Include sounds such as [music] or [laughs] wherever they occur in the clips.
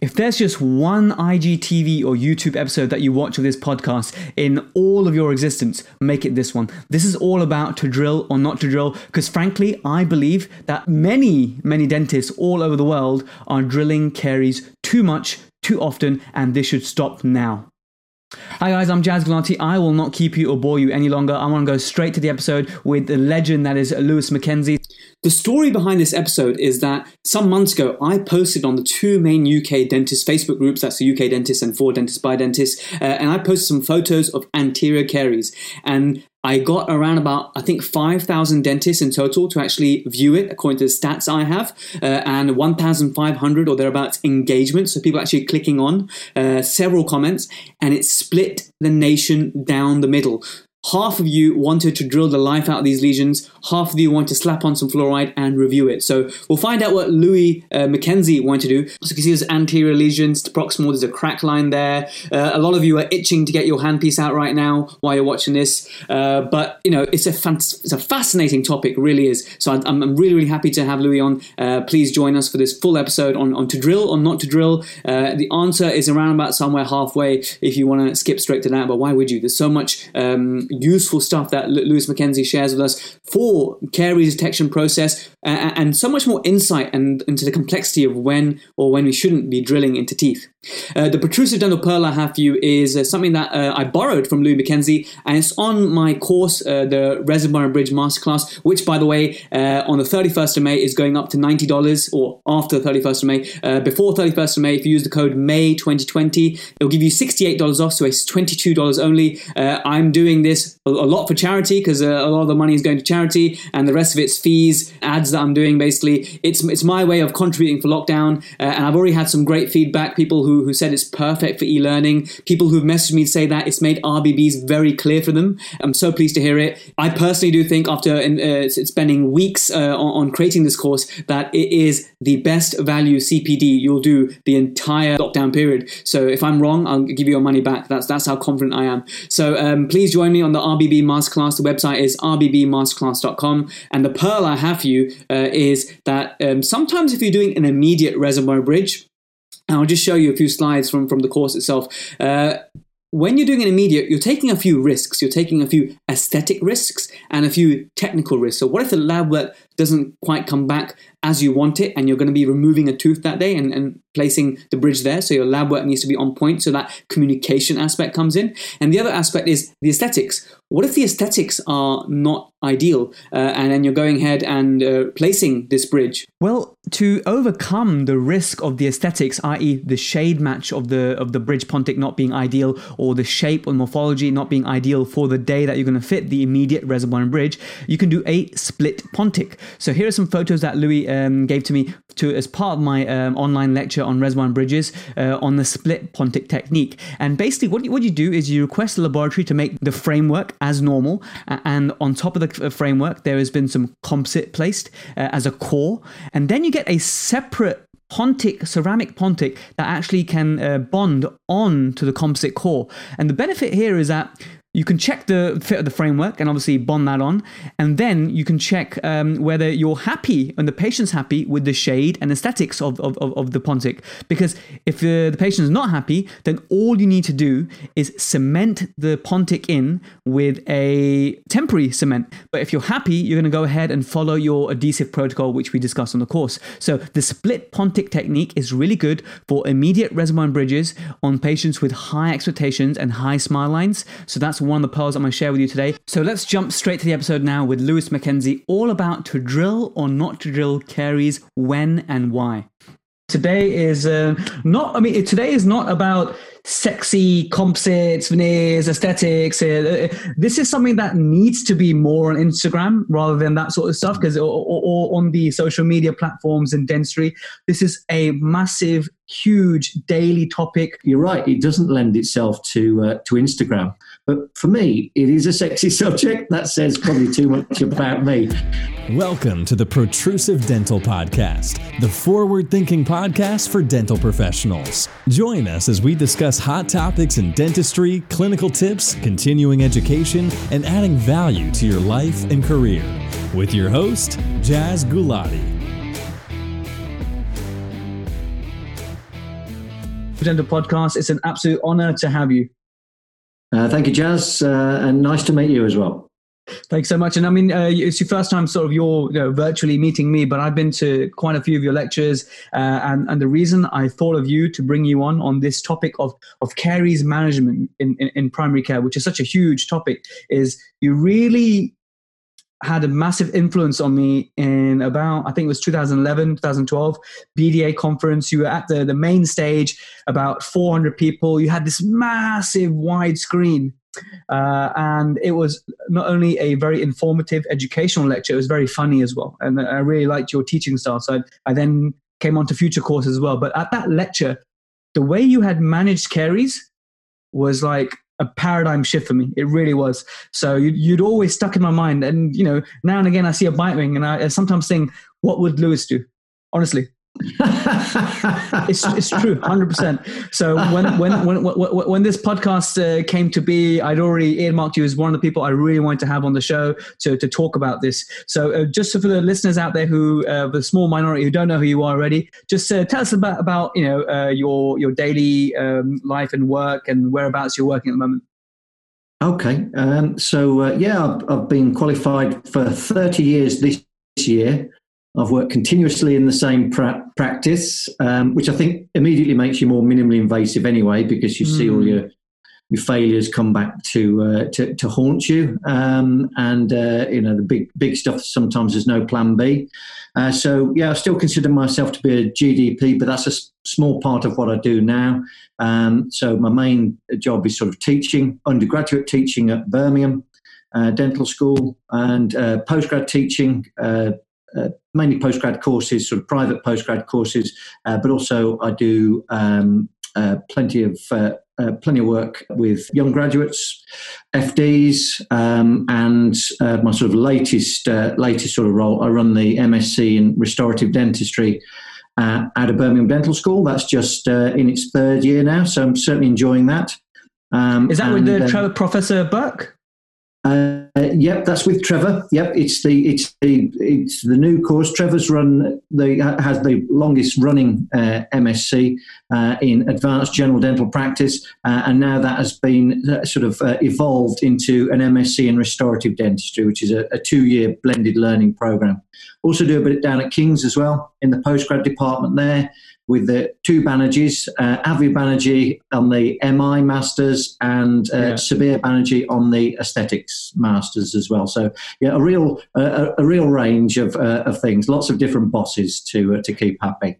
if there's just one IGTV or YouTube episode that you watch of this podcast in all of your existence, make it this one. This is all about to drill or not to drill, because frankly, I believe that many, many dentists all over the world are drilling caries too much, too often, and this should stop now. Hi guys, I'm Jaz Gulati. I will not keep you or bore you any longer. I want to go straight to the episode with the legend that is Louis Mackenzie. The story behind this episode is that some months ago I posted on the two main UK dentist Facebook groups, that's the UK Dentist and For Dentists by Dentists, uh, and I posted some photos of anterior caries. And I got around about, I think, 5,000 dentists in total to actually view it, according to the stats I have, uh, and 1,500 or thereabouts engagements. So people actually clicking on uh, several comments, and it split the nation down the middle. Half of you wanted to drill the life out of these lesions. Half of you want to slap on some fluoride and review it. So we'll find out what Louis uh, Mackenzie wanted to do. So you can see there's anterior lesions, proximal, there's a crack line there. Uh, a lot of you are itching to get your handpiece out right now while you're watching this. Uh, but, you know, it's a, fan- it's a fascinating topic, really is. So I'm, I'm really, really happy to have Louis on. Uh, please join us for this full episode on, on to drill or not to drill. Uh, the answer is around about somewhere halfway if you want to skip straight to that. But why would you? There's so much... Um, useful stuff that Louis Mackenzie shares with us for caries detection process and so much more insight and into the complexity of when or when we shouldn't be drilling into teeth. Uh, the protrusive dental pearl I have for you is uh, something that uh, I borrowed from Louis Mackenzie, and it's on my course, uh, the Resin Bonded Bridge Masterclass, which by the way, uh, on the 31st of May is going up to $90 or after the 31st of May. before 31st of May, if you use the code May 2020, it'll give you $68 off, so it's $22 only. I'm doing this a, lot for charity because a lot of the money is going to charity, and the rest of it's fees, ads that I'm doing. Basically, it's it's my way of contributing for lockdown, uh, and I've already had some great feedback. People who who said it's perfect for e-learning. People who've messaged me say that it's made RBBs very clear for them. I'm so pleased to hear it. I personally do think after uh, spending weeks uh, on, on creating this course that it is the best value CPD you'll do the entire lockdown period. So if I'm wrong, I'll give you your money back. That's that's how confident I am. So um, please join me on the RBB Masterclass. The website is rbbmasterclass.com. And the pearl I have for you uh, is that um, sometimes if you're doing an immediate resin-bonded bridge, and I'll just show you a few slides from, from the course itself. Uh, when you're doing an immediate, you're taking a few risks. You're taking a few aesthetic risks and a few technical risks. So, what if the lab work doesn't quite come back as you want it and you're going to be removing a tooth that day and, and placing the bridge there. So your lab work needs to be on point so that communication aspect comes in. And the other aspect is the aesthetics. What if the aesthetics are not ideal uh, and then you're going ahead and uh, placing this bridge? Well, to overcome the risk of the aesthetics, i.e., the shade match of the of the bridge pontic not being ideal or the shape or morphology not being ideal for the day that you're going to fit the immediate resin bonded bridge, you can do a split pontic. So here are some photos that Louis um, gave to me to as part of my um, online lecture on resin bonded bridges uh, on the split pontic technique. And basically, what you, what you do is you request the laboratory to make the framework as normal, and on top of the framework, there has been some composite placed uh, as a core, and then you get a separate pontic, ceramic pontic that actually can uh, bond on to the composite core. And the benefit here is that you can check the fit of the framework and obviously bond that on. And then you can check um, whether you're happy and the patient's happy with the shade and aesthetics of, of, of the Pontic. Because if uh, the patient is not happy, then all you need to do is cement the Pontic in with a temporary cement. But if you're happy, you're going to go ahead and follow your adhesive protocol, which we discussed on the course. So the split Pontic technique is really good for immediate resin-bonded bridges on patients with high expectations and high smile lines. So that's one of the pearls I'm going to share with you today. So let's jump straight to the episode now with Louis Mackenzie, all about to drill or not to drill caries, when and why. Today is uh, not, I mean, today is not about sexy composites, veneers, aesthetics. Uh, uh, this is something that needs to be more on Instagram rather than that sort of stuff because or, or, or, on the social media platforms and dentistry. This is a massive, huge daily topic. You're right. It doesn't lend itself to uh, to Instagram. But for me, it is a sexy [laughs] subject. That says probably too much about me. Welcome to the Protrusive Dental Podcast, the forward thinking podcast for dental professionals. Join us as we discuss hot topics in dentistry, clinical tips, continuing education, and adding value to your life and career. With your host, Jaz Gulati. Dental Podcast. It's an absolute honor to have you. Uh, thank you, Jaz, uh, and nice to meet you as well. Thanks so much. And I mean, uh, it's your first time sort of you're you know, virtually meeting me, but I've been to quite a few of your lectures. Uh, and, and the reason I thought of you to bring you on on this topic of, of caries management in, in, in primary care, which is such a huge topic, is you really had a massive influence on me in about i think it was 2011 2012 bda conference you were at the, the main stage about 400 people you had this massive wide screen uh, and it was not only a very informative educational lecture, it was very funny as well. And I really liked your teaching style. So I, I then came on to future courses as well. But at that lecture, the way you had managed caries was like a paradigm shift for me. It really was. So you'd, you'd, always stuck in my mind. And, you know, now and again I see a bite wing and I, I sometimes think, what would Louis do? Honestly, it's, it's true, hundred percent. So when, when when when when this podcast uh, came to be, I'd already earmarked you as one of the people I really wanted to have on the show to to talk about this. So uh, just for the listeners out there who, uh, the small minority who don't know who you are already, just uh, tell us about about you know uh, your your daily um, life and work and whereabouts you're working at the moment. Okay, um, so uh, yeah, I've, I've been qualified for thirty years this year. I've worked continuously in the same pra- practice, um, which I think immediately makes you more minimally invasive anyway, because you mm. see all hmm. your your failures come back to uh, to, to, haunt you, um, and uh, you know the big big stuff. Sometimes there's no plan B. Uh, so yeah, I still consider myself to be a GDP, but that's a s- small part of what I do now. Um, so my main job is sort of teaching, undergraduate teaching at Birmingham uh, Dental School, and uh, postgrad teaching uh, uh, mainly postgrad courses, sort of private postgrad courses, uh, but also I do um, uh, plenty of uh, uh, plenty of work with young graduates, FDs, um, and uh, my sort of latest latest sort of role. I run the MSc in restorative dentistry. at a Birmingham Dental School. That's just in its third year now, so I'm certainly enjoying that. Um, Is that and, with the Professor Burke? Uh, yep, that's with Trevor. Yep, it's the it's the it's the new course. Trevor's run the has the longest running uh, MSc uh, in advanced general dental practice, uh, and now that has been uh, sort of uh, evolved into an MSc in restorative dentistry, which is a, a two year blended learning program. Also do a bit down at King's as well in the postgrad department there with the two Banerjees, uh, Avi Banerjee on the MI Masters and uh, yeah. Subir Banerjee on the Aesthetics Masters as well. So yeah, a real uh, a real range of, uh, of things, lots of different bosses to uh, to keep happy.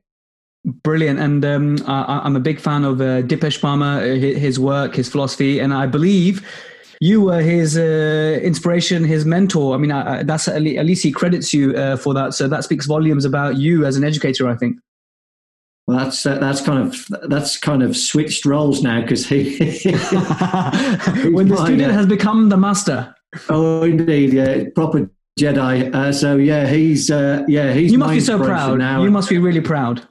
Brilliant, and um, I, am a big fan of uh, Dipesh Parmar, uh, his work, his philosophy, and I believe you were his uh, inspiration, his mentor. I mean, I, I, that's at least he credits you uh, for that. So that speaks volumes about you as an educator, I think. Well, that's uh, that's kind of that's kind of switched roles now because [laughs] he when the student has become the master. Oh, indeed, yeah, proper Jedi. Uh, so yeah, he's uh, yeah he's. You must be so proud. Now. You must be really proud.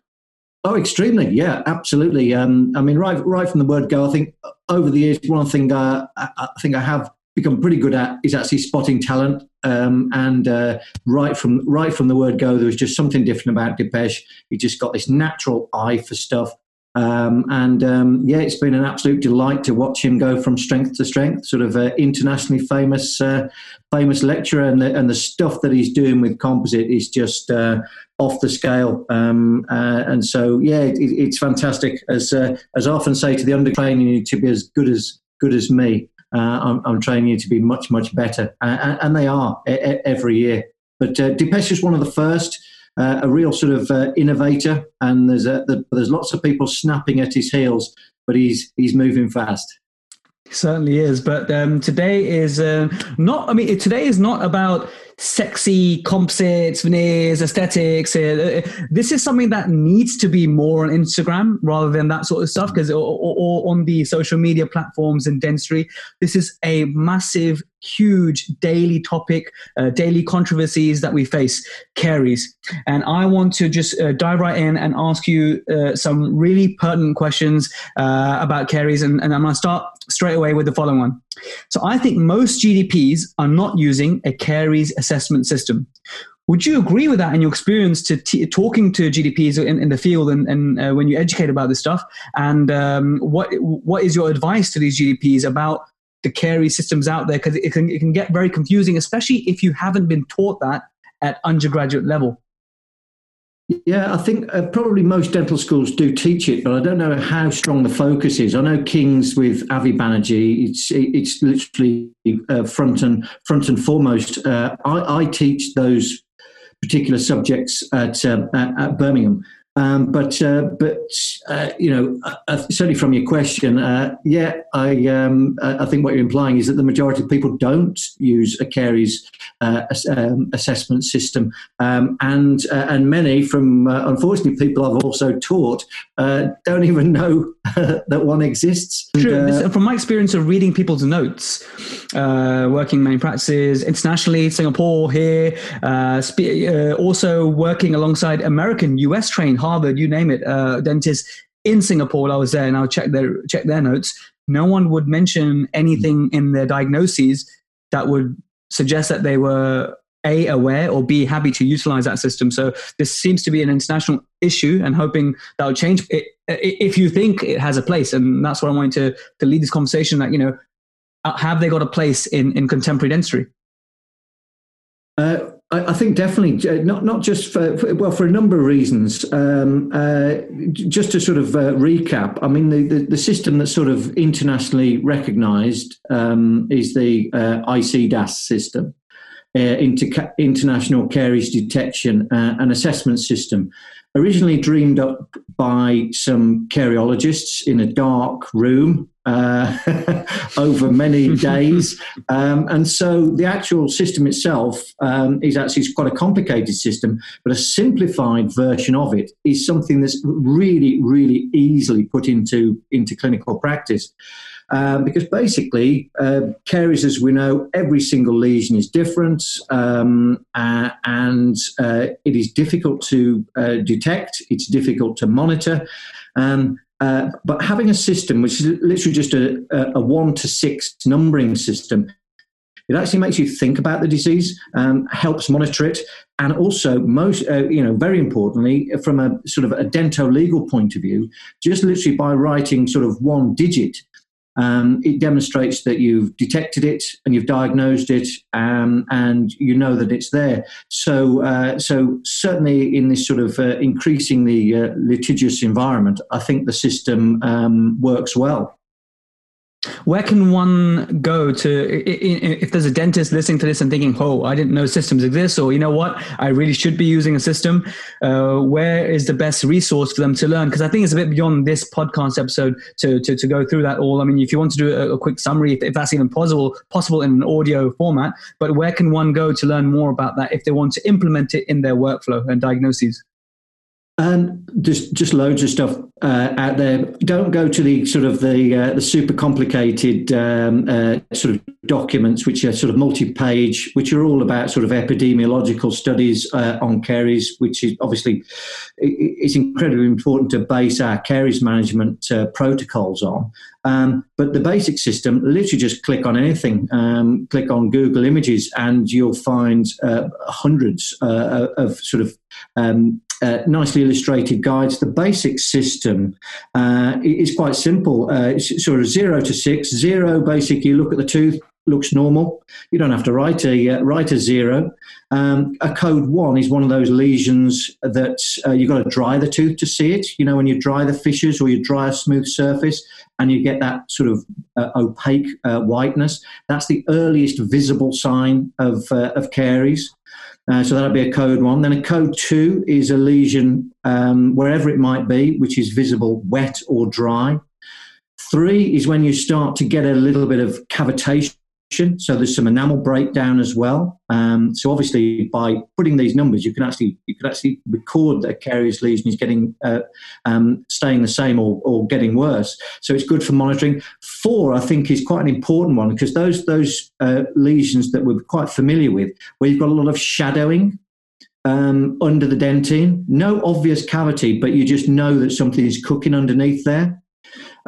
Oh, extremely, yeah, absolutely. Um, I mean, right right from the word go, I think over the years, one thing uh, I, I think I have become pretty good at is actually spotting talent. Um, and uh, right from right from the word go, there was just something different about Dipesh. He just got this natural eye for stuff. Um, and um, yeah, it's been an absolute delight to watch him go from strength to strength. Sort of uh, internationally famous, uh, famous lecturer, and the, and the stuff that he's doing with composite is just uh, off the scale. Um, uh, and so, yeah, it, it's fantastic. As uh, as I often say to the undertraining, you need to be as good as good as me I'm, I'm, training you to be much, much better. Uh, and they are every year. But uh, Dipesh is one of the first, uh, a real sort of uh, innovator, and there's, a, the, there's lots of people snapping at his heels, but he's, he's moving fast. Certainly is. But um, today is uh, not, I mean, today is not about sexy composites, veneers, aesthetics. Uh, uh, this is something that needs to be more on Instagram rather than that sort of stuff because or, or, or, on the social media platforms and dentistry. This is a massive, huge daily topic, uh, daily controversies that we face, caries. And I want to just uh, dive right in and ask you uh, some really pertinent questions uh, about caries. And, and I'm going to start straight away with the following one. So I think most GDPs are not using a caries assessment system. Would you agree with that in your experience to t- talking to GDPs in, in the field and, and uh, when you educate about this stuff? And um, what what is your advice to these GDPs about the caries systems out there? Because it can, it can get very confusing, especially if you haven't been taught that at undergraduate level. Yeah, I think uh, probably most dental schools do teach it, but I don't know how strong the focus is. I know King's with Avi Banerjee, it's it's literally uh, front and front and foremost. Uh, I, I, teach those particular subjects at, um, at, at Birmingham, um, but uh, but uh, you know, uh, uh certainly from your question, uh, yeah, I um, I think what you're implying is that the majority of people don't use a caries uh, um, assessment system, um, and and many from unfortunately people I've also taught don't even know that one exists. True. from my experience of reading people's notes, working many practices internationally, Singapore, here, spe- also working alongside American, US trained Harvard, you name it, uh, dentists in Singapore. I was there and I'll check their check their notes. No one would mention anything in their diagnoses that would suggest that they were a aware or b happy to utilize that system. So this seems to be an international issue, and hoping that will change. It, if you think it has a place, and that's what I wanted to to lead this conversation. That you know, uh, have they got a place in in contemporary dentistry? Uh, I, think definitely not not just for, for, well for a number of reasons. Um, uh, just to sort of uh, recap, I mean the, the, the system that's sort of internationally recognised um, is the uh, ICDAS system, uh, Inter- International Caries Detection uh, and Assessment System, originally dreamed up by some cariologists in a dark room uh, [laughs] over many [laughs] days. Um, and so the actual system itself um, is actually quite a complicated system, but a simplified version of it is something that's really, really easily put into, into clinical practice. Um, because basically, uh, caries, as we know, every single lesion is different um, uh, and uh, it is difficult to uh, detect, it's difficult to monitor. Um, uh, but having a system which is literally just a, a, one to six numbering system, it actually makes you think about the disease, um, helps monitor it, and also most, uh, you know, very importantly, from a sort of a dento legal point of view, just literally by writing sort of one digit um, it demonstrates that you've detected it and you've diagnosed it, um, and you know that it's there. So, uh, so certainly in this sort of uh, increasingly uh, litigious environment, I think the system um, works well. Where can one go to if there's a dentist listening to this and thinking, "Oh, I didn't know systems exist," or you know what, I really should be using a system. Uh, where is the best resource for them to learn? Because I think it's a bit beyond this podcast episode to, to, to go through that all. I mean, if you want to do a, a quick summary, if, if, that's even possible, possible in an audio format, but where can one go to learn more about that if they want to implement it in their workflow and diagnoses? Um, just just loads of stuff uh, out there. Don't go to the sort of the uh, the super complicated um, uh, sort of documents, which are sort of multi-page, which are all about sort of epidemiological studies uh, on caries, which is obviously it's incredibly important to base our caries management uh, protocols on. Um, but the basic system, literally just click on anything, um, click on Google Images, and you'll find uh, hundreds of sort of um, uh, nicely illustrated guides. The basic system uh, is quite simple. Uh, it's sort of zero to six. Zero, basically, you look at the tooth, looks normal. You don't have to write a uh, write a zero. Um, a code one is one of those lesions that uh, you've got to dry the tooth to see it. You know, when you dry the fissures or you dry a smooth surface and you get that sort of uh, opaque uh, whiteness, that's the earliest visible sign of uh, of caries. Uh, so that'll be a code one. Then a code two is a lesion um, wherever it might be, which is visible wet or dry. Three is when you start to get a little bit of cavitation so there's some enamel breakdown as well. Um, so obviously, by putting these numbers, you can actually you can actually record that a caries lesion is getting uh, um, staying the same or, or getting worse. So it's good for monitoring. Four, I think, is quite an important one because those those uh, lesions that we're quite familiar with, where you've got a lot of shadowing um, under the dentine, no obvious cavity, but you just know that something is cooking underneath there.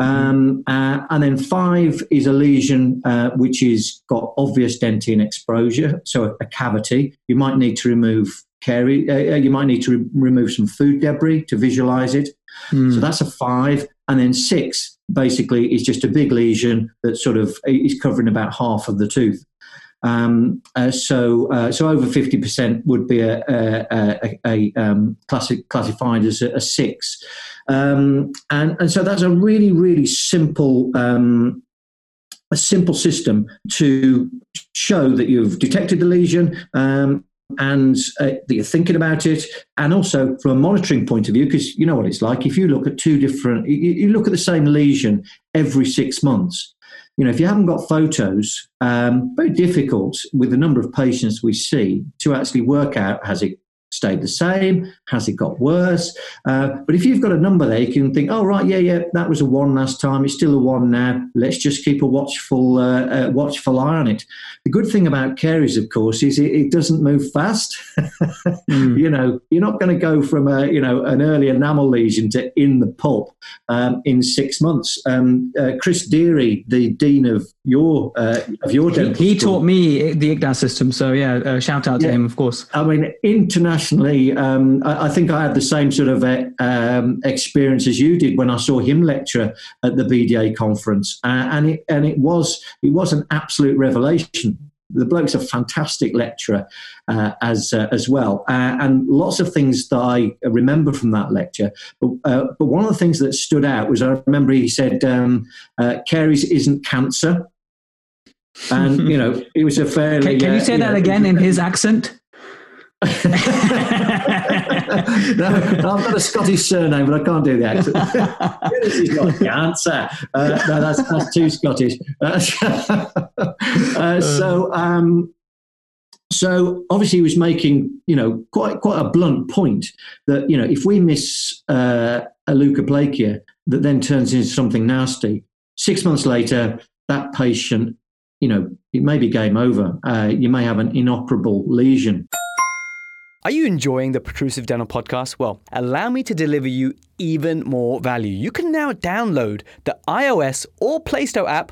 Um, uh, and then five is a lesion uh, which has got obvious dentine exposure, so a, a, cavity. You might need to remove caries. Uh, you might need to re- remove some food debris to visualize it. Mm. So that's a five. And then six basically is just a big lesion that sort of is covering about half of the tooth. Um, uh, so, uh, so over fifty percent would be a, a, a, a um, classic, classified as a, six, um, and and so that's a really really simple um, a simple system to show that you've detected the lesion um, and uh, that you're thinking about it, and also from a monitoring point of view, because you know what it's like. If you look at two different, you, you, look at the same lesion every six months. You know, if you haven't got photos, um, very difficult with the number of patients we see to actually work out has it stayed the same? Has it got worse? Uh, but if you've got a number there, you can think, oh, right, yeah, yeah, that was a one last time. It's still a one now. Let's just keep a watchful, uh, uh, watchful eye on it. The good thing about caries, of course, is it, it doesn't move fast. mm. [laughs] You know, you're not going to go from a, you know, an early enamel lesion to in the pulp um, in six months. Um, uh, Chris Deery, the dean of your uh, of your dental he, he taught me the ICDAS system. So yeah, uh, shout out to him, of course. I mean, international internationally, um, I, I, think I had the same sort of uh, um, experience as you did when I saw him lecture at the BDA conference, uh, and it and it was it was an absolute revelation. The bloke's a fantastic lecturer uh, as uh, as well, uh, and lots of things that I remember from that lecture. But, uh, but one of the things that stood out was I remember he said, um, "Caries isn't cancer." and you know it was a fairly. Can, can you say that again in his accent? No, I've got a Scottish surname, but I can't do the accent. this is not the answer. Uh, no, that's, that's too Scottish. uh, [laughs] so, um, so obviously he was making, you know, quite quite a blunt point that you know if we miss uh, a leukoplakia that then turns into something nasty, six months later that patient, you know, it may be game over. Uh, you may have an inoperable lesion. Are you enjoying the Protrusive Dental podcast? Well, allow me to deliver you even more value. You can now download the iOS or Play Store app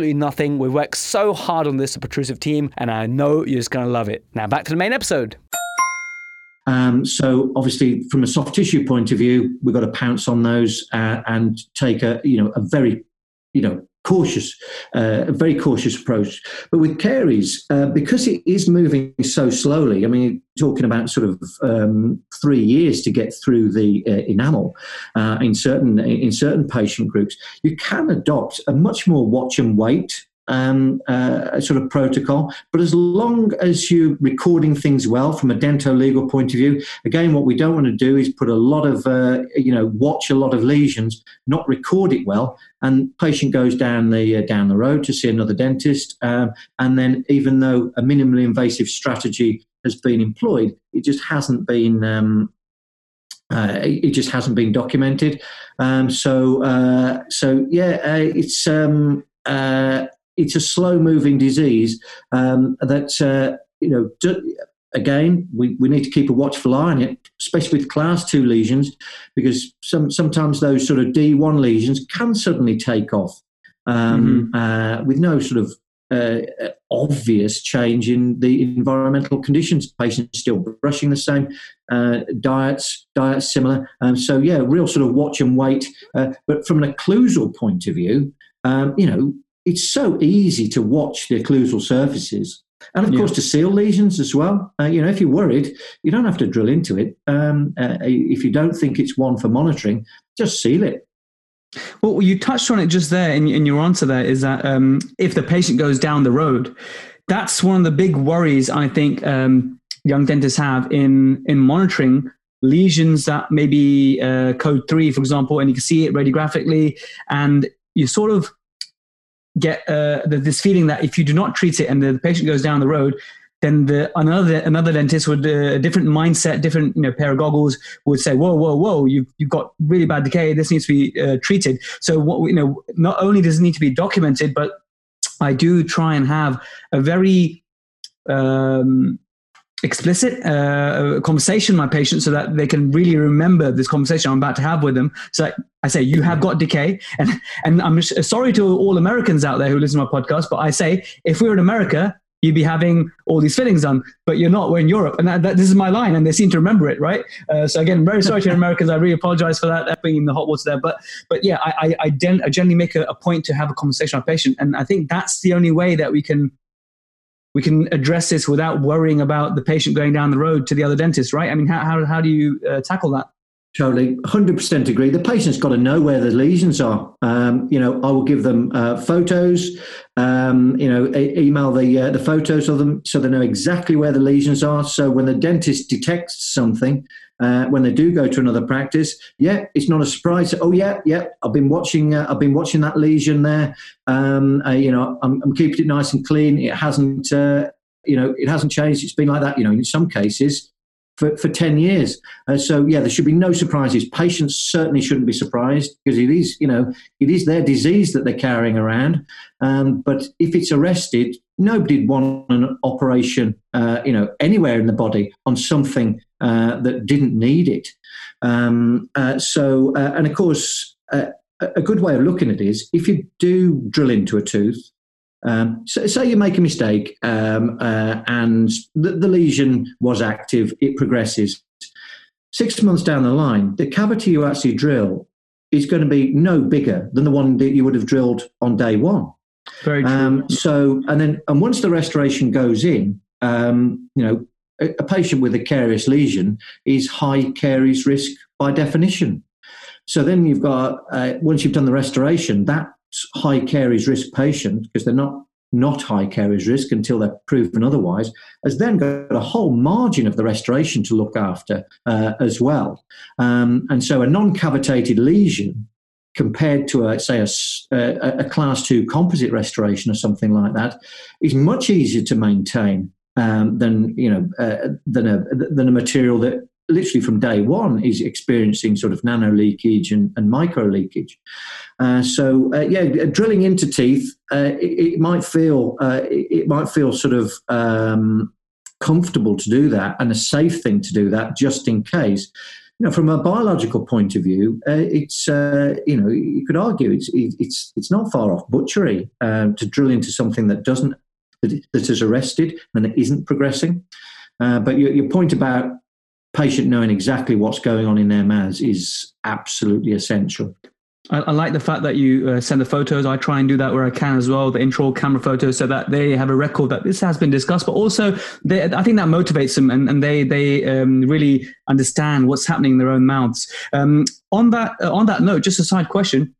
absolutely nothing. We worked so hard on this, Protrusive team, and I know you're just going to love it. Now back to the main episode. Um, so obviously, from a soft tissue point of view, we've got to pounce on those uh, and take a you know a very you know cautious, uh, very cautious approach. But with caries, uh, because it is moving so slowly, I mean, talking about sort of um, three years to get through the uh, enamel uh, in certain in certain patient groups, you can adopt a much more watch and wait um, uh, sort of protocol. But as long as you're recording things well from a dental legal point of view, again, what we don't want to do is put a lot of, uh, you know, watch a lot of lesions, not record it well, and patient goes down the uh, down the road to see another dentist, um, and then even though a minimally invasive strategy has been employed, it just hasn't been. Um, uh, it just hasn't been documented. Um, so, uh, so yeah, uh, it's um, uh, it's a slow moving disease um, that uh, you know. Do, again, we, we need to keep a watchful eye on it, especially with class two lesions, because some sometimes those sort of D one lesions can suddenly take off um, mm-hmm. uh, with no sort of uh, obvious change in the environmental conditions. Patients still brushing the same, uh, diets diets similar. Um, so yeah, real sort of watch and wait. Uh, but from an occlusal point of view, um, you know, it's so easy to watch the occlusal surfaces. And of yeah. course, to seal lesions as well. Uh, you know, if you're worried, you don't have to drill into it. Um, uh, if you don't think it's one for monitoring, just seal it. Well, you touched on it just there in, in your answer. There is that um, if the patient goes down the road, that's one of the big worries I think um, young dentists have in in monitoring lesions that maybe uh, code three, for example, and you can see it radiographically, and you sort of get uh, this feeling that if you do not treat it and the patient goes down the road, then the another another dentist with a different mindset, different you know pair of goggles would say, "Whoa, whoa, whoa! You've you've got really bad decay. This needs to be uh, treated." So what you know, not only does it need to be documented, but I do try and have a very um, explicit uh, conversation with my patients so that they can really remember this conversation I'm about to have with them. So I say, you have got decay. And, and I'm sorry to all Americans out there who listen to my podcast, but I say, if we were in America, you'd be having all these fillings done, but you're not. We're in Europe, and that, that, this is my line, and they seem to remember it, right? Uh, so again, very sorry to [laughs] Americans. I really apologize for that, being in the hot water there. But but yeah, I I, I, gen- I generally make a, a, point to have a conversation with a patient, and I think that's the only way that we can we can address this without worrying about the patient going down the road to the other dentist, right? I mean, how, how, how do you uh, tackle that? Totally, 100% agree. The patient's got to know where the lesions are. Um, you know, I will give them uh, photos, um, you know, e- email the, uh, the photos of them so they know exactly where the lesions are. So when the dentist detects something, uh, when they do go to another practice, yeah, it's not a surprise. Oh yeah, yeah, I've been watching. Uh, I've been watching that lesion there. Um, uh, you know, I'm, I'm, keeping it nice and clean. It hasn't. Uh, you know, it hasn't changed. It's been like that. You know, in some cases, for, for 10 years. Uh, so, yeah, there should be no surprises. Patients certainly shouldn't be surprised because it is, you know, it is their disease that they're carrying around. Um, but if it's arrested, nobody'd want an operation, uh, you know, anywhere in the body on something uh, that didn't need it. Um, uh, so, uh, and of course, uh, a good way of looking at it is if you do drill into a tooth, um, so, say you make a mistake um, uh, and the, the, lesion was active, it progresses. Six months down the line, the cavity you actually drill is going to be no bigger than the one that you would have drilled on day one. Very true. Um, so, and then, and once the restoration goes in, um, you know, a, patient with a carious lesion is high caries risk by definition. So then you've got, uh, once you've done the restoration, that high caries risk patient, because they're not not high caries risk until they're proven otherwise, has then got a whole margin of the restoration to look after uh, as well. Um, and so a non-cavitated lesion compared to a, say a, a, a, class two composite restoration or something like that is much easier to maintain um, than you know uh, than a than a material that literally from day one is experiencing sort of nano leakage and, and micro leakage. Uh, so uh, yeah, drilling into teeth, uh, it, it, might feel uh, it, might feel sort of um, comfortable to do that and a safe thing to do that just in case. You know, from a biological point of view, uh, it's uh, you know you could argue it's it's it's not far off butchery to drill into something that doesn't that, that is arrested and that isn't progressing. but your, your point about patient knowing exactly what's going on in their mouths is absolutely essential. I, I like the fact that you uh, send the photos. I try and do that where I can as well, the intro camera photos, so that they have a record that this has been discussed. But also, they, I think that motivates them, and, and they they um, really understand what's happening in their own mouths. Um, on that uh, on that note, just a side question: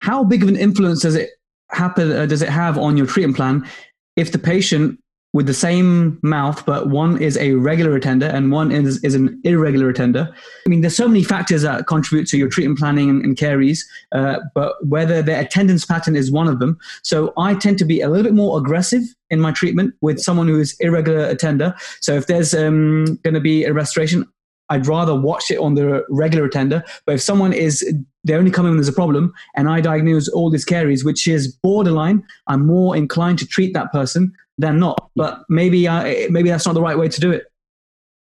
How big of an influence does it happen? Uh, does it have on your treatment plan if the patient with the same mouth, but one is a regular attender and one is, is an irregular attender. I mean, there's so many factors that contribute to your treatment planning and, and caries, uh, but whether their attendance pattern is one of them. So I tend to be a little bit more aggressive in my treatment with someone who is irregular attender. So if there's um, going to be a restoration, I'd rather watch it on the regular attender. But if someone is they only come in when there's a problem, and I diagnose all these caries, which is borderline, I'm more inclined to treat that person than not. But maybe uh, maybe that's not the right way to do it.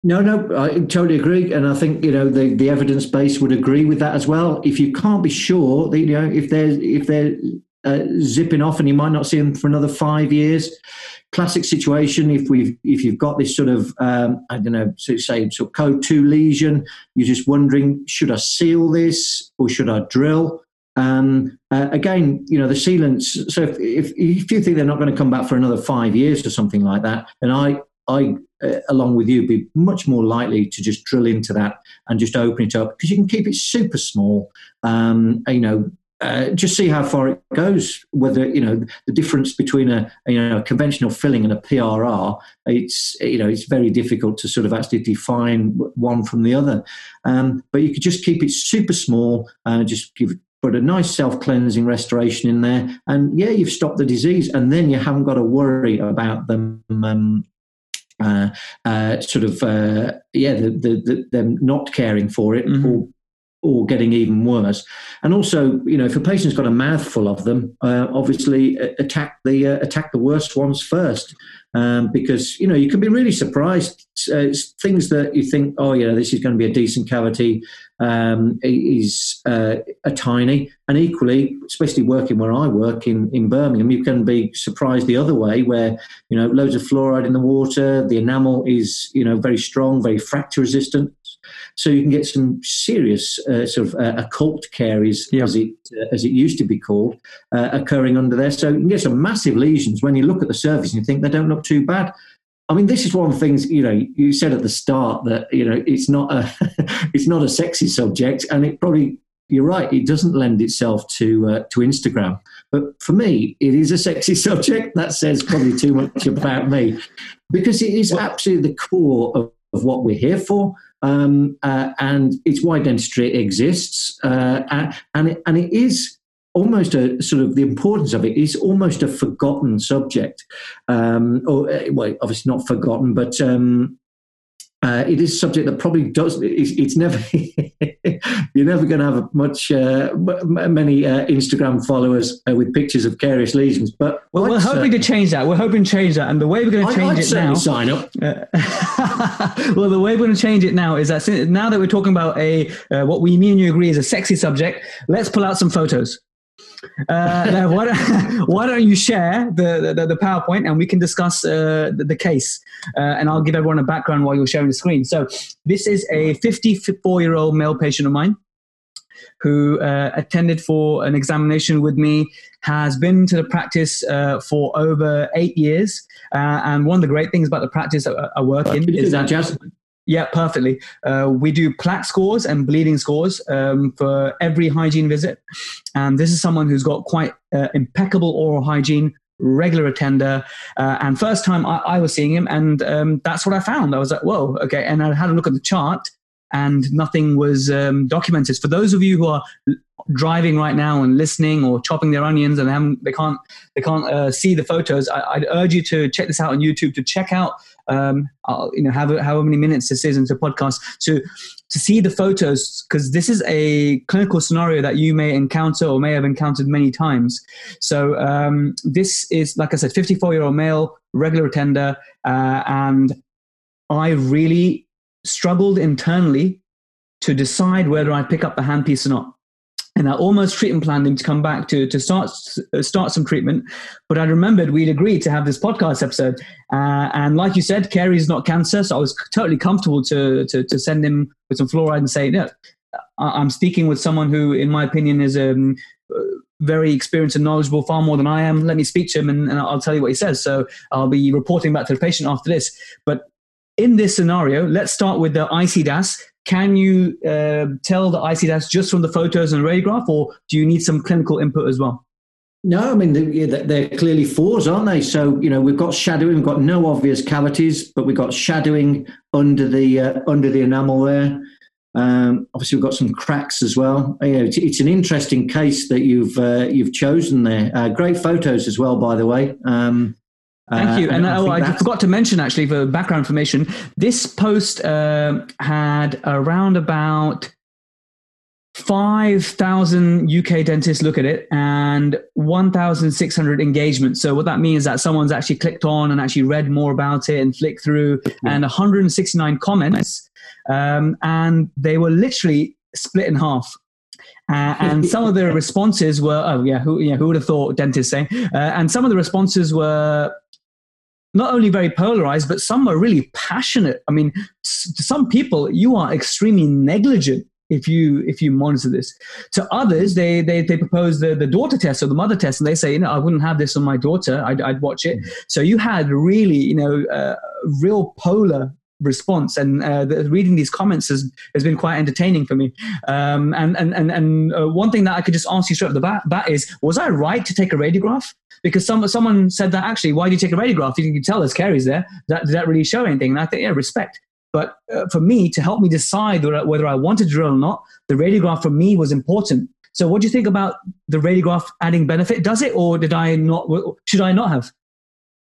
No, no, I totally agree, and I think you know the, the evidence base would agree with that as well. If you can't be sure, that, you know, if they're if they're uh, zipping off and you might not see them for another five years, classic situation. If we've if you've got this sort of um, I don't know, so say sort of code two lesion, you're just wondering should I seal this or should I drill? Um, uh, again, you know, the sealants. So if, if, if you think they're not going to come back for another five years or something like that, then I, I, uh, along with you, be much more likely to just drill into that and just open it up because you can keep it super small. Um, you know, uh, just see how far it goes. Whether you know the difference between a, a, you know a conventional filling and a PRR, it's you know it's very difficult to sort of actually define one from the other. Um, but you could just keep it super small, uh, just give put a nice self cleansing restoration in there, and yeah, you've stopped the disease, and then you haven't got to worry about them. Um, uh, uh, sort of, uh, yeah, the, the, the, them not caring for it mm-hmm. or or getting even worse. And also, you know, if a patient's got a mouthful of them, uh, obviously uh, attack the uh, attack the worst ones first, um, because you know you can be really surprised. Uh, things that you think, oh, yeah, this is going to be a decent cavity, um, is uh, a tiny, and equally, especially working where I work in in Birmingham, you can be surprised the other way, where you know loads of fluoride in the water, the enamel is you know very strong, very fracture resistant so you can get some serious uh, sort of uh, occult caries, yeah. as it uh, as it used to be called, uh, occurring under there. So you can get some massive lesions when you look at the surface and you think they don't look too bad. I mean, this is one of the things you know. You said at the start that you know it's not a [laughs] it's not a sexy subject, and it probably you're right. It doesn't lend itself to uh, to Instagram. But for me, it is a sexy [laughs] subject. That says probably too much about me, because it is absolutely the core of, of what we're here for um, uh, and it's why dentistry exists, uh, and and it, and it is almost a sort of the importance of it is almost a forgotten subject, um, or uh, well, obviously not forgotten, but um, uh, it is a subject that probably does. It's, it's never. [laughs] you're never going to have much, uh, many uh, Instagram followers uh, with pictures of carious lesions. But well, we're hoping to change that. We're hoping to change that, and the way we're going to change I'd it now. Sign up. [laughs] well, the way we're going to change it now is that now that we're talking about a uh, what we, me and you agree is a sexy subject, let's pull out some photos. Uh, why, don't, [laughs] why, don't, you share the, the, the, PowerPoint and we can discuss uh, the, the, case? Uh, and I'll give everyone a background while you're sharing the screen. So, this is a 54 year old male patient of mine who uh, attended for an examination with me, has been to the practice uh, for over eight years. Uh, and one of the great things about the practice I, I work in is that. Just yeah, perfectly. Uh, we do plaque scores and bleeding scores um, for every hygiene visit. And this is someone who's got quite uh, impeccable oral hygiene, regular attender. Uh, and first time I, I, was seeing him, and um, that's what I found. I was like, whoa, okay. And I had a look at the chart, and nothing was um, documented. For those of you who are driving right now and listening or chopping their onions and they, they can't they can't uh, see the photos, I, would urge you to check this out on YouTube to check out um, you know however, however many minutes this is into podcast to to see the photos because this is a clinical scenario that you may encounter or may have encountered many times. So um, this is like I said, 54 year old male, regular attender, uh, and I really struggled internally to decide whether I'd pick up the handpiece or not and I almost treatment planned him to come back to to start uh, start some treatment. But I remembered we'd agreed to have this podcast episode, uh, and like you said, is not cancer, so I was totally comfortable to to, to send him with some fluoride and say, no, I'm speaking with someone who, in my opinion, is um, very experienced and knowledgeable, far more than I am. Let me speak to him, and, and I'll tell you what he says. So I'll be reporting back to the patient after this. But in this scenario, let's start with the ICDAS can you uh, tell the ICDAS just from the photos and radiograph, or do you need some clinical input as well? No, I mean they're clearly fours, aren't they? So you know we've got shadowing, we've got no obvious cavities, but we've got shadowing under the uh, under the enamel there. Um, obviously, we've got some cracks as well. Uh, it's, it's, an interesting case that you've uh, you've chosen there. Uh, great photos as well, by the way. Um, Thank you. Uh, and, and oh, I, I forgot to mention actually for background information, this post uh, had around about 5,000 UK dentists look at it and 1,600 engagements. So what that means is that someone's actually clicked on and actually read more about it and flicked through and 169 comments. Um, and they were literally split in half. Uh, and [laughs] some of the responses were, oh yeah, who, yeah, who would have thought dentists saying? Uh, and some of the responses were not only very polarized, but some are really passionate. I mean, to some people, you are extremely negligent if you if you monitor this. To others, they they, they propose the, the daughter test or the mother test, and they say, you know, I wouldn't have this on my daughter. I'd, I'd watch it. Mm-hmm. So you had really, you know, uh, real polar response and uh, the, reading these comments has, has been quite entertaining for me um, and and and, and uh, one thing that i could just ask you straight off the bat, bat is was i right to take a radiograph because some, someone said that actually, why do you take a radiograph? You can tell there's caries there. That, did that really show anything? And I think, yeah, respect. But uh, for me, to help me decide whether, whether I wanted to drill or not, the radiograph for me was important So, what do you think about the radiograph adding benefit? Does it, or did I not? Should I not have?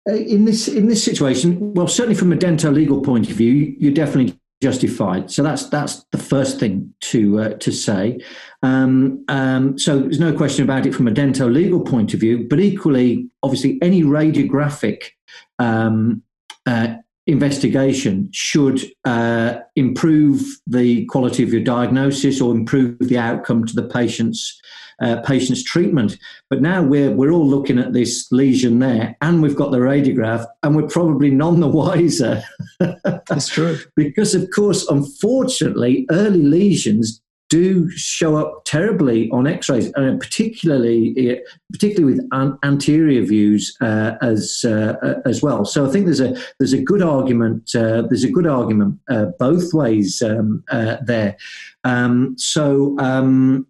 Uh, in this in this situation, well, certainly from a dental legal point of view, you're definitely justified. So that's that's the first thing to uh, to say. Um, um, so there's no question about it from a dental legal point of view, but equally, obviously, any radiographic um, uh, investigation should uh, improve the quality of your diagnosis or improve the outcome to the patient's uh, patient's treatment. But now we're we're all looking at this lesion there, and we've got the radiograph, and we're probably none the [laughs] wiser. That's true. because of course, unfortunately, early lesions do show up terribly on X-rays, and particularly particularly with an- anterior views uh, as uh, as well. So I think there's a there's a good argument uh, there's a good argument uh, both ways um, uh, there. Um, so. Um,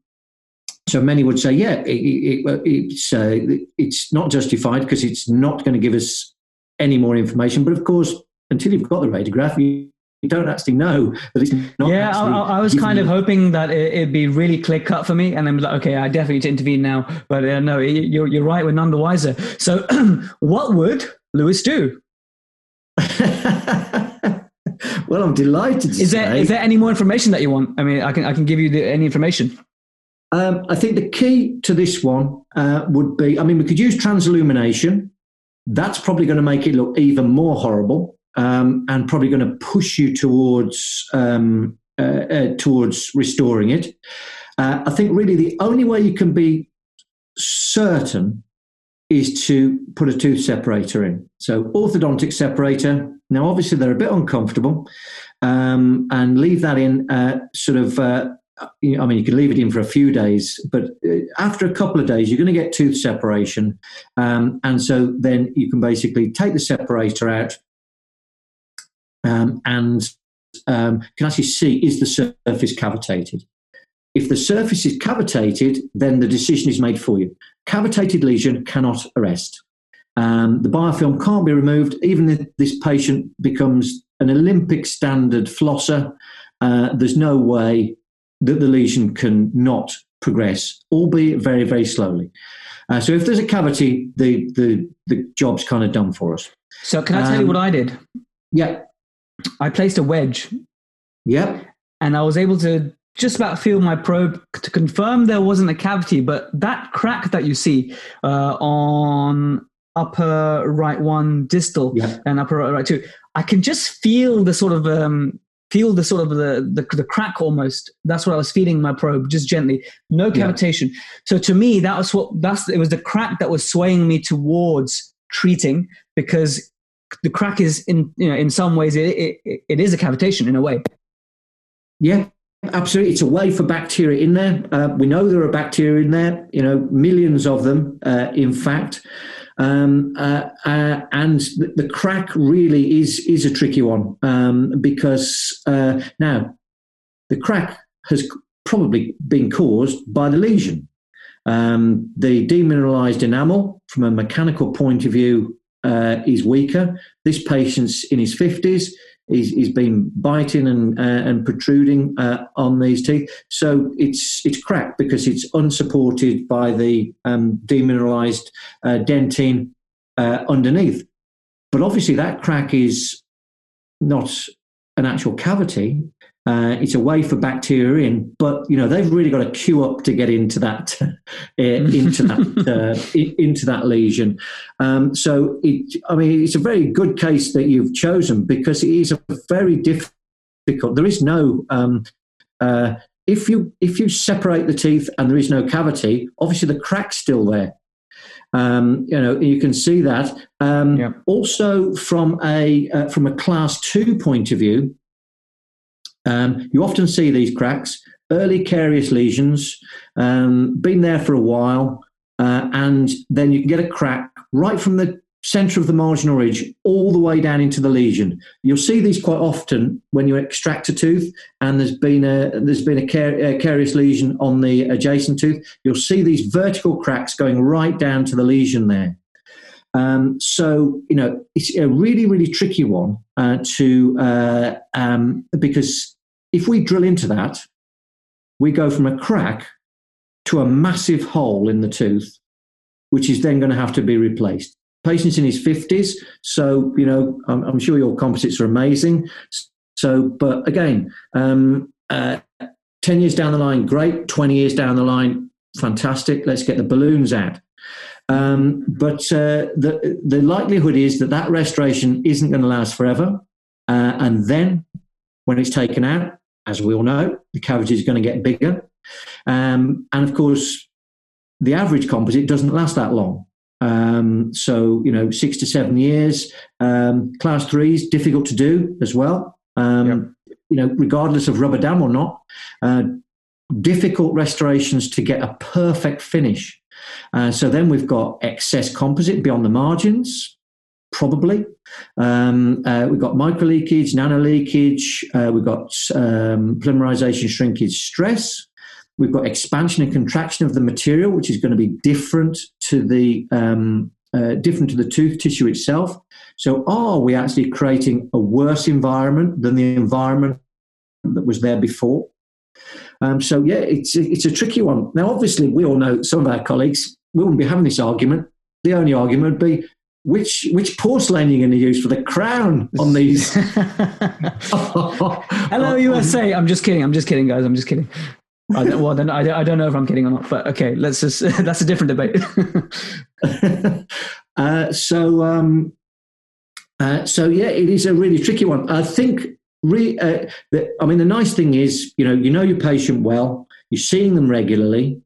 so many would say, yeah, it, it, it's uh, it's not justified because it's not going to give us any more information. But of course, until you've got the radiograph, you, you don't actually know that it's not. Yeah, I, I, was kind of hoping that it, would be really clear cut for me, and then was like, okay, I definitely need to intervene now. But uh, no, you're you're right. We're none the wiser. So, [clears throat] what would Louis do? [laughs] well, I'm delighted. is there say, is there any more information that you want? I mean, I can I can give you the, any information. Um, I think the key to this one uh, would be I mean, we could use transillumination. That's probably going to make it look even more horrible um, and probably going to push you towards, um, uh, uh, towards restoring it. Uh, I think really the only way you can be certain is to put a tooth separator in. So, orthodontic separator. Now, obviously, they're a bit uncomfortable, um, and leave that in uh, sort of uh, I mean, you can leave it in for a few days, but uh, after a couple of days, you're going to get tooth separation. Um, and so then you can basically take the separator out um, and um, can actually see is the surface cavitated. If the surface is cavitated, then the decision is made for you. Cavitated lesion cannot arrest. Um, the biofilm can't be removed, even if this patient becomes an Olympic standard flosser. Uh, there's no way that the lesion can not progress, albeit very, very slowly. Uh, so if there's a cavity, the, the, the job's kind of done for us. So can I tell um, you what I did? Yeah. I placed a wedge. Yep. And I was able to just about feel my probe to confirm there wasn't a cavity, but that crack that you see uh, on upper right one distal yep. and upper right two, I can just feel the sort of um, feel the sort of the, the, the crack almost. That's what I was feeling my probe, just gently, no cavitation. Yeah. So to me, that was what that's it was the crack that was swaying me towards treating because the crack is in you know in some ways it, it, it is a cavitation in a way. Yeah, Absolutely, it's a way for bacteria in there. Uh, we know there are bacteria in there. You know, millions of them, uh, in fact. Um, uh, uh, and the, crack really is is a tricky one um, because uh, now the crack has probably been caused by the lesion. Um, the demineralized enamel, from a mechanical point of view, uh, is weaker. This patient's in his fifties he's, he's been biting and, uh, and protruding uh, on these teeth. So it's it's cracked because it's unsupported by the um, demineralized uh, dentine uh, underneath. But obviously, that crack is not an actual cavity. Uh, it's a way for bacteria in, but you know they've really got to queue up to get into that [laughs] uh, into that [laughs] uh, into that lesion. Um, so it, I mean, it's a very good case that you've chosen because it is a very difficult. There is no um, uh, if you if you separate the teeth and there is no cavity, obviously the crack's still there. Um, you know, you can see that. Um, yeah. Also, from a uh, from a class two point of view, um, you often see these cracks, early carious lesions, um, been there for a while, uh, and then you can get a crack right from the center of the marginal ridge all the way down into the lesion. You'll see these quite often when you extract a tooth and there's been a there's been a, car- a carious lesion on the adjacent tooth. You'll see these vertical cracks going right down to the lesion there. Um, so you know it's a really really tricky one uh, to uh, um, because if we drill into that, we go from a crack to a massive hole in the tooth, which is then going to have to be replaced. Patient's in his 50s, so, you know, I'm, I'm sure your composites are amazing. So, but again, um, uh, 10 years down the line, great. 20 years down the line, fantastic. Let's get the balloons out. Um, but uh, the, the likelihood is that that restoration isn't going to last forever. Uh, and then when it's taken out, as we all know, the cavity is going to get bigger. Um, and of course, the average composite doesn't last that long. Um, so, you know, six to seven years. Um, class three is difficult to do as well. Um, yep. You know, regardless of rubber dam or not, uh, difficult restorations to get a perfect finish. Uh, so then we've got excess composite beyond the margins, probably. Um, uh, we've got micro leakage, nano leakage. Uh, we've got um, polymerization, shrinkage, stress. We've got expansion and contraction of the material, which is going to be different to the um, uh, different to the tooth tissue itself. So, are we actually creating a worse environment than the environment that was there before? Um, so yeah, it's it's a tricky one. Now, obviously, we all know some of our colleagues we wouldn't be having this argument. The only argument would be which which porcelain you're going to use for the crown on these. [laughs] [laughs] Hello, USA. I'm just kidding. I'm just kidding, guys. I'm just kidding. I don't, well, then I, I don't know if I'm kidding or not, but okay, let's just [laughs] that's a different debate. uh, so, um, uh, so yeah, it is a really tricky one. I think re, uh, the, I mean, the nice thing is, you know, you know your patient well, you're seeing them regularly.